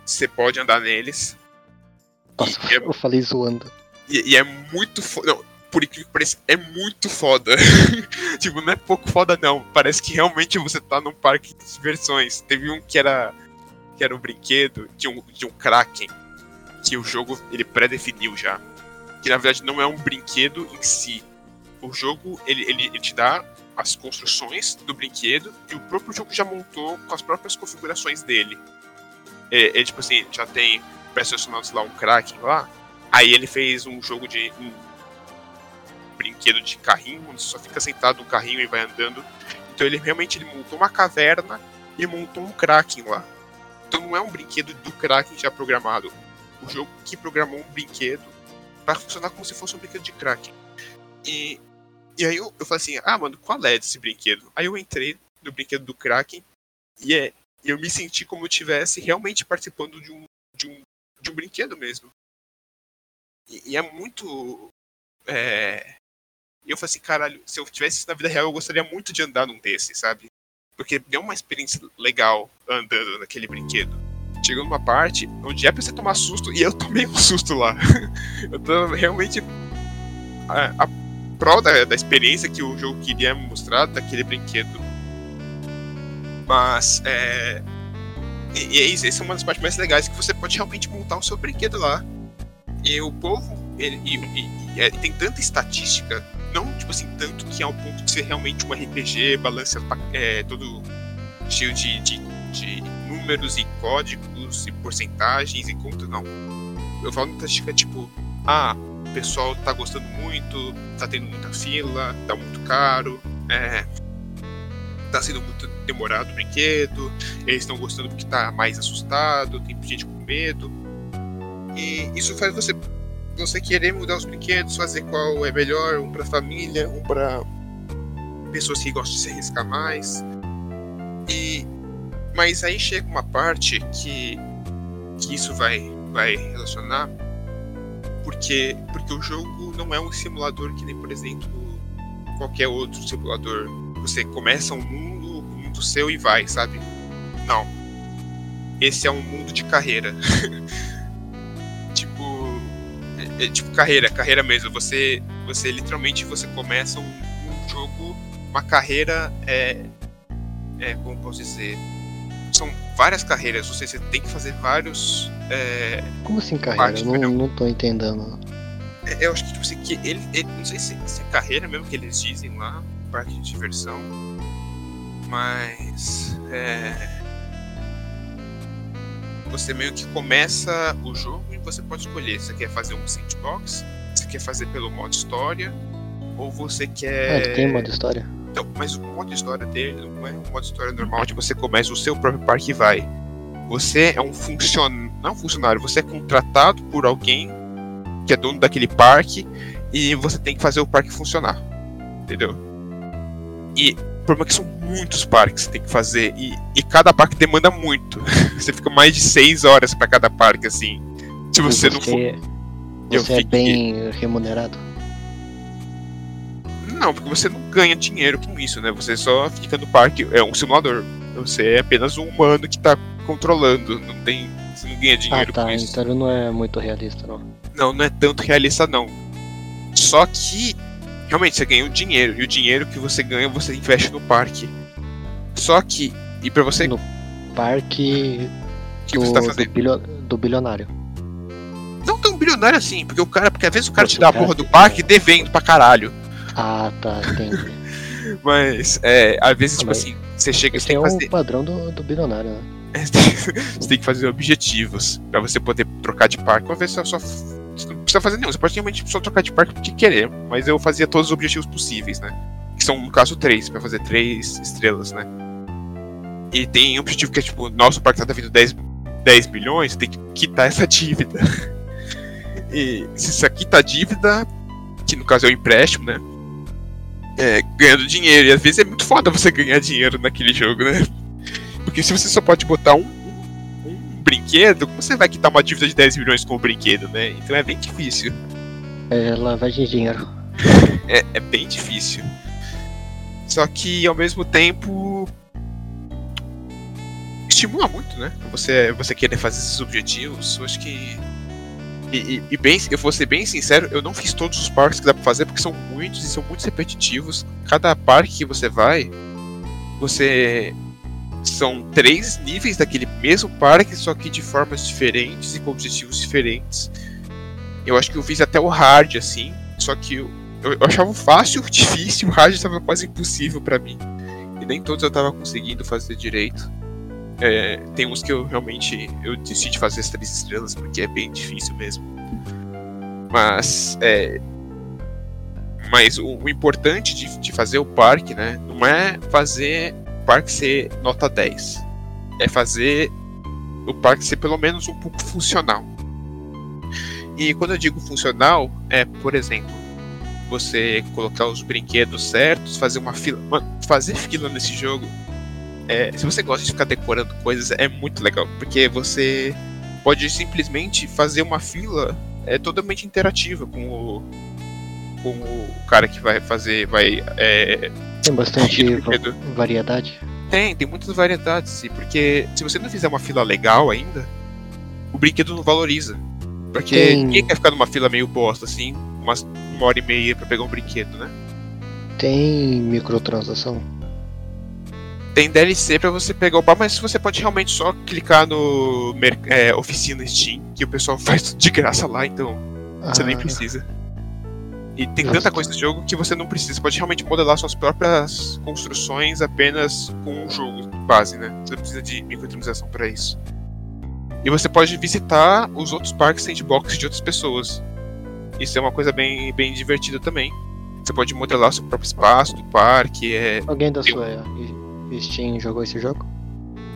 Você pode andar neles. Nossa, é, eu falei zoando. E, e é muito foda. Por incrível que pareça, é muito foda. tipo, não é pouco foda, não. Parece que realmente você tá num parque de diversões. Teve um que era que era um brinquedo de um, de um Kraken, que o jogo ele pré-definiu já. Que na verdade não é um brinquedo em si. O jogo ele, ele, ele te dá as construções do brinquedo e o próprio jogo já montou com as próprias configurações dele. É, é tipo assim, já tem pré-selecionados lá um Kraken lá. Aí ele fez um jogo de um brinquedo de carrinho, onde você só fica sentado no carrinho e vai andando. Então ele realmente ele montou uma caverna e montou um Kraken lá. Então não é um brinquedo do Kraken já programado. O jogo que programou um brinquedo para funcionar como se fosse um brinquedo de Kraken. E, e aí eu, eu falei assim, ah, mano, qual é desse brinquedo? Aí eu entrei no brinquedo do Kraken e é, eu me senti como eu estivesse realmente participando de um, de um, de um brinquedo mesmo. E, e é muito. É... E eu falei assim, caralho, se eu tivesse isso na vida real, eu gostaria muito de andar num desse, sabe? Porque deu uma experiência legal andando naquele brinquedo. Chegou numa parte onde é pra você tomar susto e eu tomei um susto lá. eu tô realmente. A, a da, da experiência que o jogo queria mostrar daquele brinquedo. Mas, é. E, e é essa é uma das partes mais legais que você pode realmente montar o seu brinquedo lá. E o povo, ele, e, e, e é, tem tanta estatística não, tipo assim, tanto que ao ponto de ser realmente um RPG, balança é, todo cheio de, de, de, números e códigos e porcentagens e conta, não. Eu falo estatística tipo, ah, o pessoal tá gostando muito, tá tendo muita fila, tá muito caro, é, tá sendo muito demorado o brinquedo, eles estão gostando porque tá mais assustado, tem gente com medo. E isso faz você você querer mudar os brinquedos, fazer qual é melhor, um para família, um para pessoas que gostam de se arriscar mais. E mas aí chega uma parte que que isso vai vai relacionar porque porque o jogo não é um simulador que nem por exemplo qualquer outro simulador. Você começa um mundo, um mundo seu e vai, sabe? Não. Esse é um mundo de carreira. é, tipo carreira, carreira mesmo. Você, você literalmente você começa um, um jogo, uma carreira, é, é, como posso dizer, são várias carreiras. Você, você tem que fazer vários. É, como assim carreira? Não, não, não tô entendendo. É, eu acho que tipo assim, que ele, ele não sei se, se, é carreira mesmo que eles dizem lá, parque de diversão, mas é você meio que começa o jogo e você pode escolher se você quer fazer um sandbox, se quer fazer pelo modo história, ou você quer. Ah, tem modo história. Então, mas o modo história dele não é um modo história normal onde você começa o seu próprio parque e vai. Você é um funcionário, não é um funcionário, você é contratado por alguém que é dono daquele parque e você tem que fazer o parque funcionar. Entendeu? E por uma questão muitos parques que tem que fazer. E, e cada parque demanda muito. você fica mais de 6 horas para cada parque, assim. Se você, você não for. Você é bem remunerado? Não, porque você não ganha dinheiro com isso, né? Você só fica no parque. É um simulador. Você é apenas um humano que tá controlando. Não tem. Você não ganha dinheiro ah, tá, com isso. Então não é muito realista, não. Não, não é tanto realista, não. Só que. Realmente, você ganha o dinheiro. E o dinheiro que você ganha, você investe no parque. Só que. E pra você. No parque. que do, você tá fazendo? do, bilio- do bilionário. Não tão bilionário assim, porque o cara. Porque às vezes o cara Pô, te dá o a porra do parque devendo pra caralho. Ah, tá, entendi. Mas, é, às vezes, tipo Mas assim, você chega Esse tem é que o fazer. padrão do, do bilionário, né? você tem que fazer objetivos pra você poder trocar de parque. Uma vez só. Você não precisa fazer nenhum, você pode realmente só trocar de parque porque querer. Mas eu fazia todos os objetivos possíveis, né? Que são, no caso, três, pra fazer três estrelas, né? E tem um objetivo que é tipo, nosso parque tá devendo 10, 10 milhões, tem que quitar essa dívida. E se isso aqui tá dívida, que no caso é o empréstimo, né? É, ganhando dinheiro. E às vezes é muito foda você ganhar dinheiro naquele jogo, né? Porque se você só pode botar um, um, um brinquedo, como você vai quitar uma dívida de 10 milhões com o brinquedo, né? Então é bem difícil. É lavagem de dinheiro. É, é bem difícil. Só que ao mesmo tempo. estimula muito, né? Você, você querer fazer esses objetivos. Eu acho que. E, e- e bem, eu vou ser bem sincero, eu não fiz todos os parques que dá pra fazer porque são muitos e são muito repetitivos. Cada parque que você vai, você. São três níveis daquele mesmo parque, só que de formas diferentes e com objetivos diferentes. Eu acho que eu fiz até o hard, assim, só que eu, eu, eu achava fácil, difícil, o hard estava quase impossível pra mim. E nem todos eu tava conseguindo fazer direito. É, tem uns que eu realmente eu decidi fazer as três estrelas porque é bem difícil mesmo. Mas é, mas o, o importante de, de fazer o parque, né, não é fazer parque ser nota 10. É fazer o parque ser pelo menos um pouco funcional. E quando eu digo funcional, é, por exemplo, você colocar os brinquedos certos, fazer uma fila. Mano, fazer fila nesse jogo. é, se você gosta de ficar decorando coisas, é muito legal. Porque você pode simplesmente fazer uma fila é, totalmente interativa com o, com o cara que vai fazer. Vai, é, Tem bastante variedade. tem, tem muitas variedades. e Porque se você não fizer uma fila legal ainda, o brinquedo não valoriza. Porque Tem- ninguém quer ficar numa fila meio bosta, assim, umas uma hora e meia pra pegar um brinquedo, né? Tem microtransação. Tem DLC pra você pegar o par, mas você pode realmente só clicar no é, oficina Steam, que o pessoal faz tudo de graça lá, então você nem Ah, precisa. E tem tanta coisa nesse jogo que você não precisa. Você pode realmente modelar suas próprias construções apenas com um jogo base, né? Você não precisa de microtransação pra isso. E você pode visitar os outros parques sandbox de outras pessoas. Isso é uma coisa bem, bem divertida também. Você pode modelar seu próprio espaço do parque. É... Alguém da Eu- sua Steam jogou esse jogo?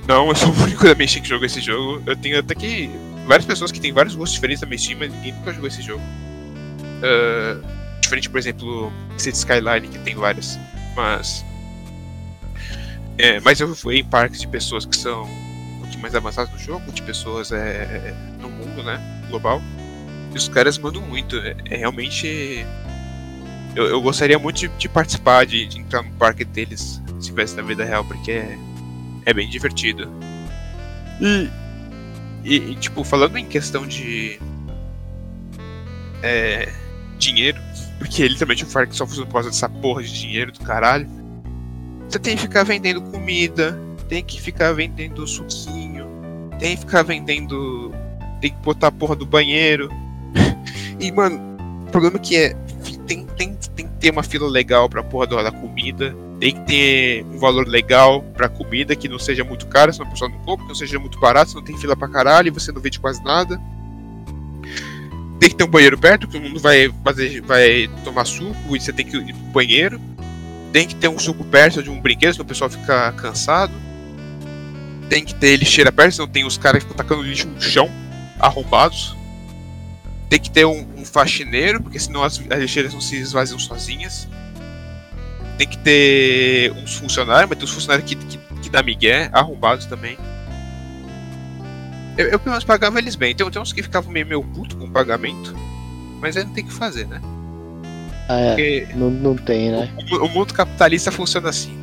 Não, eu sou o único da minha Steam que jogou esse jogo. Eu tenho até que várias pessoas que têm vários gostos diferentes da minha Steam, mas ninguém nunca jogou esse jogo. Ah, diferente, por exemplo, City Skyline, que tem várias. Mas. É, mas eu fui em parques de pessoas que são pouquinho mais avançadas no jogo, de pessoas é, no mundo, né? Global. E os caras mandam muito. É, é realmente. Eu, eu gostaria muito de, de participar, de, de entrar no parque deles, se tivesse na vida real, porque é, é bem divertido. E, e, e, tipo, falando em questão de. É, dinheiro, porque é literalmente um parque só funciona por causa dessa porra de dinheiro do caralho. Você tem que ficar vendendo comida, tem que ficar vendendo suquinho, tem que ficar vendendo. Tem que botar a porra do banheiro. E, mano, o problema é que é. Tem, tem, tem que ter uma fila legal pra porra da da comida. Tem que ter um valor legal pra comida que não seja muito cara, senão a pessoa não compra, que não seja muito barato, senão tem fila pra caralho e você não vende quase nada. Tem que ter um banheiro perto, todo mundo vai fazer, vai tomar suco e você tem que ir pro banheiro. Tem que ter um suco perto de um brinquedo, senão o pessoal fica cansado. Tem que ter lixeira perto, senão tem os caras que ficam tacando lixo no chão, arrombados. Tem que ter um, um faxineiro, porque senão as, as lixeiras não se esvaziam sozinhas. tem que ter uns funcionários, mas tem uns funcionários que, que, que dá migué, arrombados também. Eu, eu pelo menos pagava eles bem. Tem, tem uns que ficavam meio, meio puto com o pagamento, mas aí não tem o que fazer, né? Ah, é. Porque Não, não tem, né? o, o mundo capitalista funciona assim.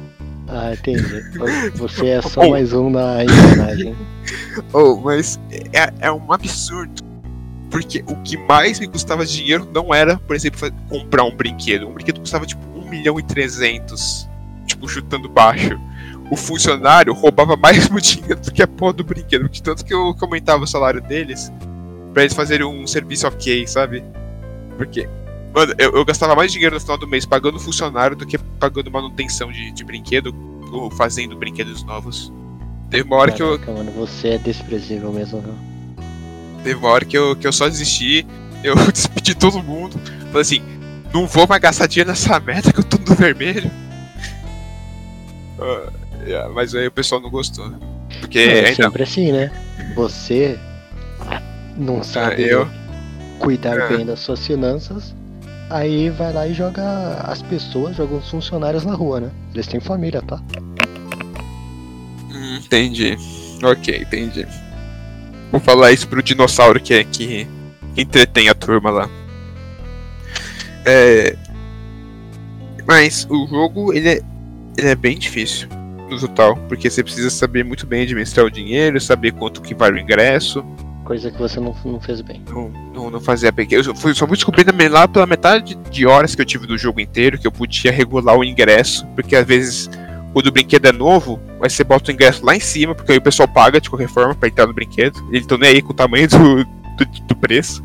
Ah, entendi. Você é só mais um na engrenagem. Oh, mas é, é um absurdo. Porque o que mais me custava dinheiro não era, por exemplo, comprar um brinquedo. Um brinquedo custava tipo 1 milhão e 300. Tipo, chutando baixo. O funcionário roubava mais meu dinheiro do que a porra do brinquedo. De tanto que eu aumentava o salário deles pra eles fazerem um serviço ok, sabe? Porque, mano, eu, eu gastava mais dinheiro no final do mês pagando funcionário do que pagando manutenção de, de brinquedo ou fazendo brinquedos novos. Teve uma hora que eu, Caraca, mano, você é desprezível mesmo, viu? Teve uma hora que eu, que eu só desisti, eu despedi todo mundo. Falei assim, não vou mais gastar dinheiro nessa merda que eu tô no vermelho. Ah, yeah, mas aí o pessoal não gostou. Porque é ainda. sempre assim, né? Você não sabe eu- cuidar É. bem das suas finanças, aí vai lá e joga as pessoas, joga os funcionários na rua, né? Eles têm família, tá? Hum, entendi. Ok, entendi. Vou falar isso pro dinossauro que é que entretém a turma lá. É. Mas o jogo, ele é, ele é bem difícil porque você precisa saber muito bem administrar o dinheiro, saber quanto que vale o ingresso, Coisa que você não, não fez bem. não, não, não fazia pequeno. Eu fui, só fui descobrindo lá pela metade de horas que eu tive do jogo inteiro que eu podia regular o ingresso, porque às vezes quando o brinquedo é novo, aí você bota o ingresso lá em cima, porque aí o pessoal paga de qualquer forma pra entrar no brinquedo. Eles estão nem aí com o tamanho do, do, do preço.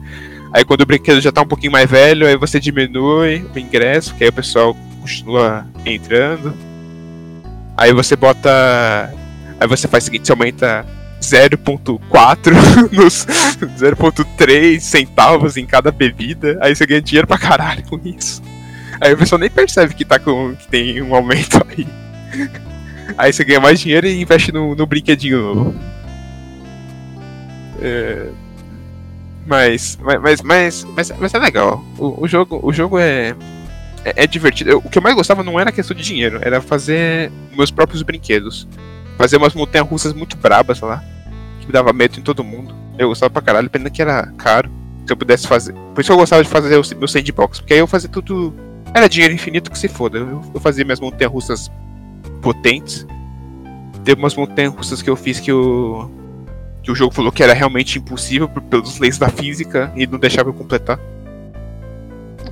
Aí quando o brinquedo já tá um pouquinho mais velho, aí você diminui o ingresso, que aí o pessoal continua entrando. Aí você bota. Aí você faz o seguinte, você aumenta 0.4 nos 0.3 centavos em cada bebida, aí você ganha dinheiro pra caralho com isso. Aí o pessoal nem percebe que tá com que tem um aumento aí. Aí você ganha mais dinheiro e investe no, no brinquedinho novo. É, mas, mas, mas, mas, mas, é legal. O, o jogo, o jogo é, é, é divertido. Eu- o que eu mais gostava não era questão de dinheiro, era fazer meus próprios brinquedos. Fazer umas montanhas russas muito brabas lá, que me dava medo em todo mundo. Eu gostava pra caralho, pena que era caro. Se eu pudesse fazer. Por isso eu gostava de fazer o meu sandbox, porque aí eu fazia tudo. Era dinheiro infinito que se foda. Eu, eu fazia minhas montanhas russas potentes. Teve umas montanhas russas que eu fiz que o. Que o jogo falou que era realmente impossível por, pelas leis da física e não deixava eu completar.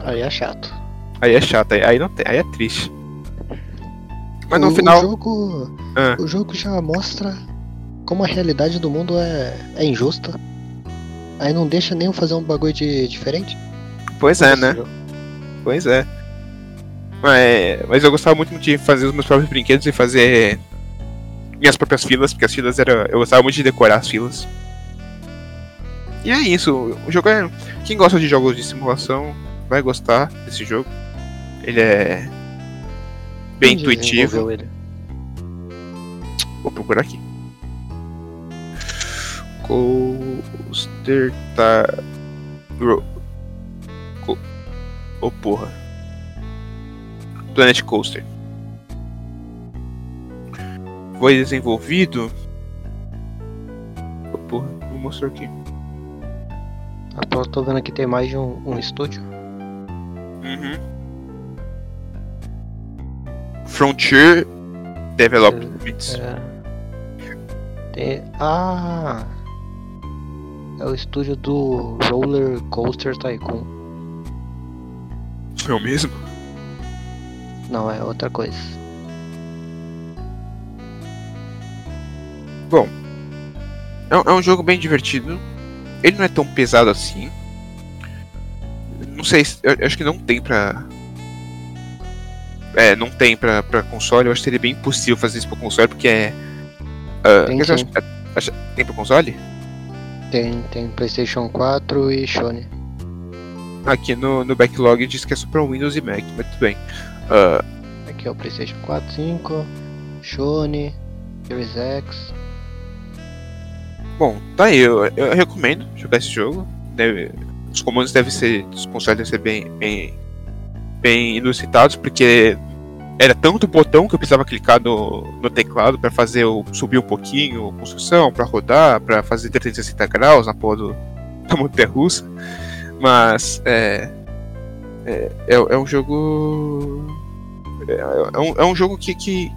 Aí é chato. Aí é chato, aí, aí não tem, aí é triste. Mas no o, final. O jogo, Ah. o jogo já mostra como a realidade do mundo é, é injusta. Aí não deixa nem eu fazer um bagulho de, diferente. Pois é, né? jogo. Pois é. Mas, mas eu gostava muito de fazer os meus próprios brinquedos e fazer minhas próprias filas, porque as filas era. Eu gostava muito de decorar as filas. E é isso, o jogo é. Quem gosta de jogos de simulação vai gostar desse jogo. Ele é bem Quem intuitivo. ele? Vou procurar aqui. Coaster tá. Ro... Co... Oh porra. Planet Coaster. Foi desenvolvido. Oh porra, vou mostrar aqui. Ah, tô, tô vendo aqui tem mais de um, um estúdio. Uhum. Frontier Developments. É. Tem- ah! É o estúdio do Roller Coaster Tycoon. É o mesmo? Não, é outra coisa. É, um- é um jogo bem divertido. Ele não é tão pesado assim. Não sei, se- eu, eu acho que não tem pra. É, não tem pra, pra console. Eu acho que seria bem impossível fazer isso pra console, porque é. ah, Tem acho- acho- tem pra console? Tem, tem PlayStation 4 e Sony. Aqui no, no backlog diz que é só pra Windows e Mac, mas tudo bem. Ah, Aqui é o PlayStation 4, 5, Sony, Series X. bom, tá aí. Eu, eu recomendo jogar esse jogo. Deve- os comandos devem ser. Os consoles devem ser bem, bem, bem inusitados, porque era tanto botão que eu precisava clicar no, no teclado para fazer o subir um pouquinho a construção, para rodar, para fazer 360 graus na porra do, da montanha russa. Mas é, é, é, é um jogo. É, é, um, é um jogo que, que,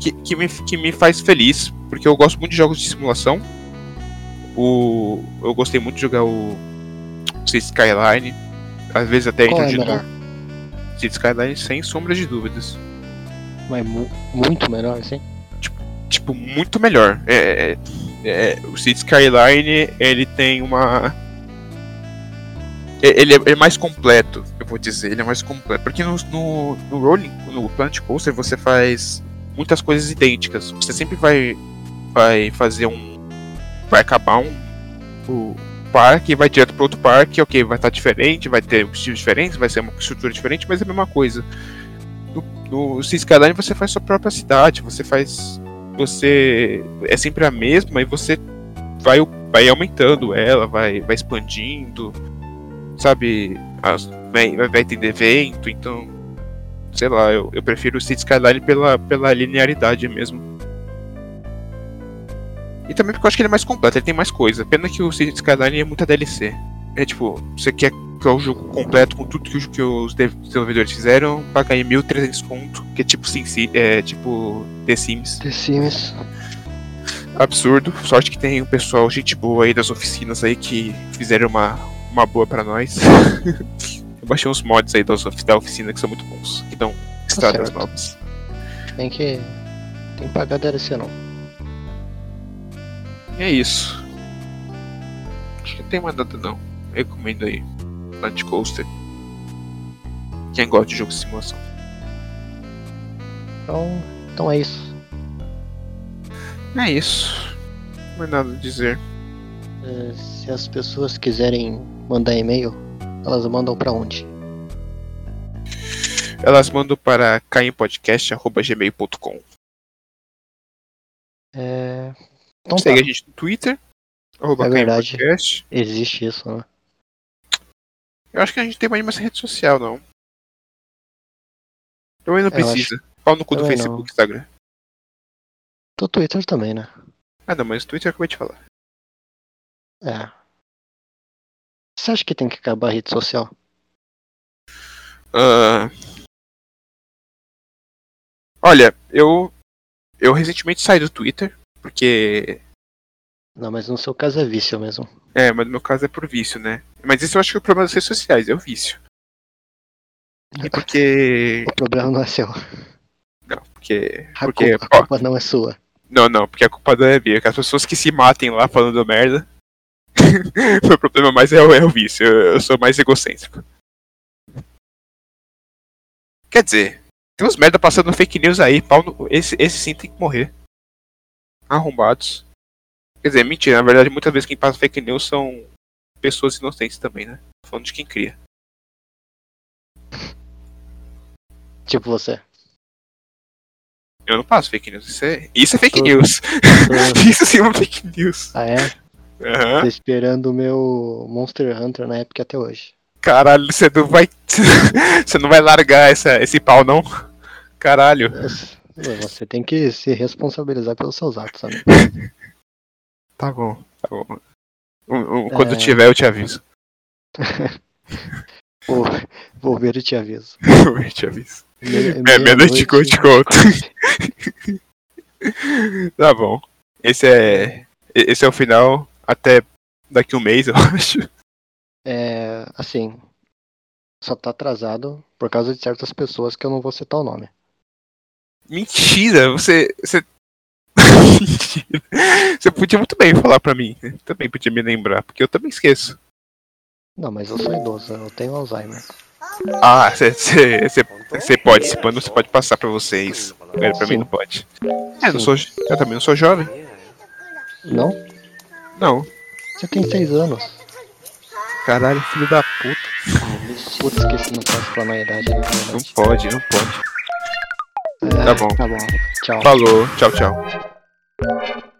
que, que, me, que me faz feliz, porque eu gosto muito de jogos de simulação. O, eu gostei muito de jogar o City Skyline, às vezes até entro de novo. City Skyline sem sombra de dúvidas. Mas mu- muito melhor, assim? Tipo, muito melhor. É, é- é- o City Skyline, ele tem uma. é- Ele é, é mais completo, eu vou dizer, ele é mais completo. Porque no, no, no Rolling, no Planet Coaster, você faz muitas coisas idênticas. Você sempre vai, vai fazer um. Vai acabar um. Parque e vai direto para outro parque, ok, vai estar diferente, vai ter estilos diferentes, vai ser uma estrutura diferente, mas é a mesma coisa. No, no Skyline você faz sua própria cidade, você faz. Você. É sempre a mesma e você vai, vai aumentando ela, vai, vai expandindo, sabe? As, vai vai tendo evento, então. Sei lá, eu, eu prefiro o City Skyline pela, pela linearidade mesmo. E também porque eu acho que ele é mais completo, ele tem mais coisa. Pena que o City Skyline é muita DLC. É tipo, você quer que é o jogo completo com tudo que, os- que os desenvolvedores fizeram, paga aí 1.300 conto, que é tipo, Sim, é tipo The Sims. The Sims. Absurdo. Sorte que tem um pessoal, gente boa aí das oficinas aí que fizeram uma, uma boa pra nós. eu baixei uns mods aí das da oficina que são muito bons, que dão estradas certo. novas. Tem que. Tem que pagar DLC não. E é isso. Acho que não tem mais nada não. Recomendo aí. Planet Coaster. Quem gosta de jogo de simulação. Então. Então é isso. É isso. Não é nada a dizer. É, se as pessoas quiserem mandar e-mail, elas mandam pra onde? Elas mandam para caimpodcast.gmail.com. É. Então tá. Segue a gente no Twitter. Arroba É verdade. Caimpodcast. Existe isso, né? Eu acho que a gente tem mais nenhuma rede social, não. Também não Eu acho- precisa. Pau no cu do também Facebook e Instagram. Do Twitter também, né? Ah não, mas o Twitter eu acabei de falar. É. Você acha que tem que acabar a rede social? Ah, Olha, eu. Eu recentemente saí do Twitter, porque. Não, mas no seu caso é vício mesmo. É, mas no meu caso é por vício, né? Mas isso eu acho que é o problema das redes sociais, é o vício. E porque. O problema não é seu. Não, porque. A, Porque. culpa, a culpa não é sua. não, não, porque a culpa não é minha. Que as pessoas que se matem lá falando merda. Meu problema mais é o, é o vício. Eu, eu sou mais egocêntrico. Quer dizer, tem uns merda passando fake news aí. Pau no- esse, esse sim tem que morrer. Arrombados. Quer dizer, mentira. Na verdade, muitas vezes quem passa fake news são pessoas inocentes também, né? Falando de quem cria. Tipo você. Eu não passo fake news. Isso é, isso é fake Tô- news. Tô- isso sim é uma fake news. Ah, é? Aham. Tô esperando o meu Monster Hunter na época até hoje. Caralho, você não vai. Você não vai largar essa, esse pau, não? Caralho. Você tem que se responsabilizar pelos seus atos, amigo. Tá bom, tá bom. Um- quando É. tiver, eu te aviso. Vou, vou ver e te aviso. eu te aviso. Me- É, meia-noite eu te conto. tá bom. Esse é. Esse é o final. Até daqui um mês, eu acho. É, assim, só tá atrasado por causa de certas pessoas que eu não vou citar o nome. Mentira! Você. Você. Mentira. Você podia muito bem falar pra mim. Também podia me lembrar, porque eu também esqueço. Não, mas eu sou idoso, eu tenho Alzheimer. Ah, você pode, se pano, você pode passar pra vocês. Pra mim não pode. É, não sou, eu também não sou jovem. Não? Não. Você tem seis anos. Caralho, filho da puta. Putz, esqueci, não posso falar na idade. Não pode, não pode. É, tá bom. Tá bom. Tchau. Falou, tchau, tchau.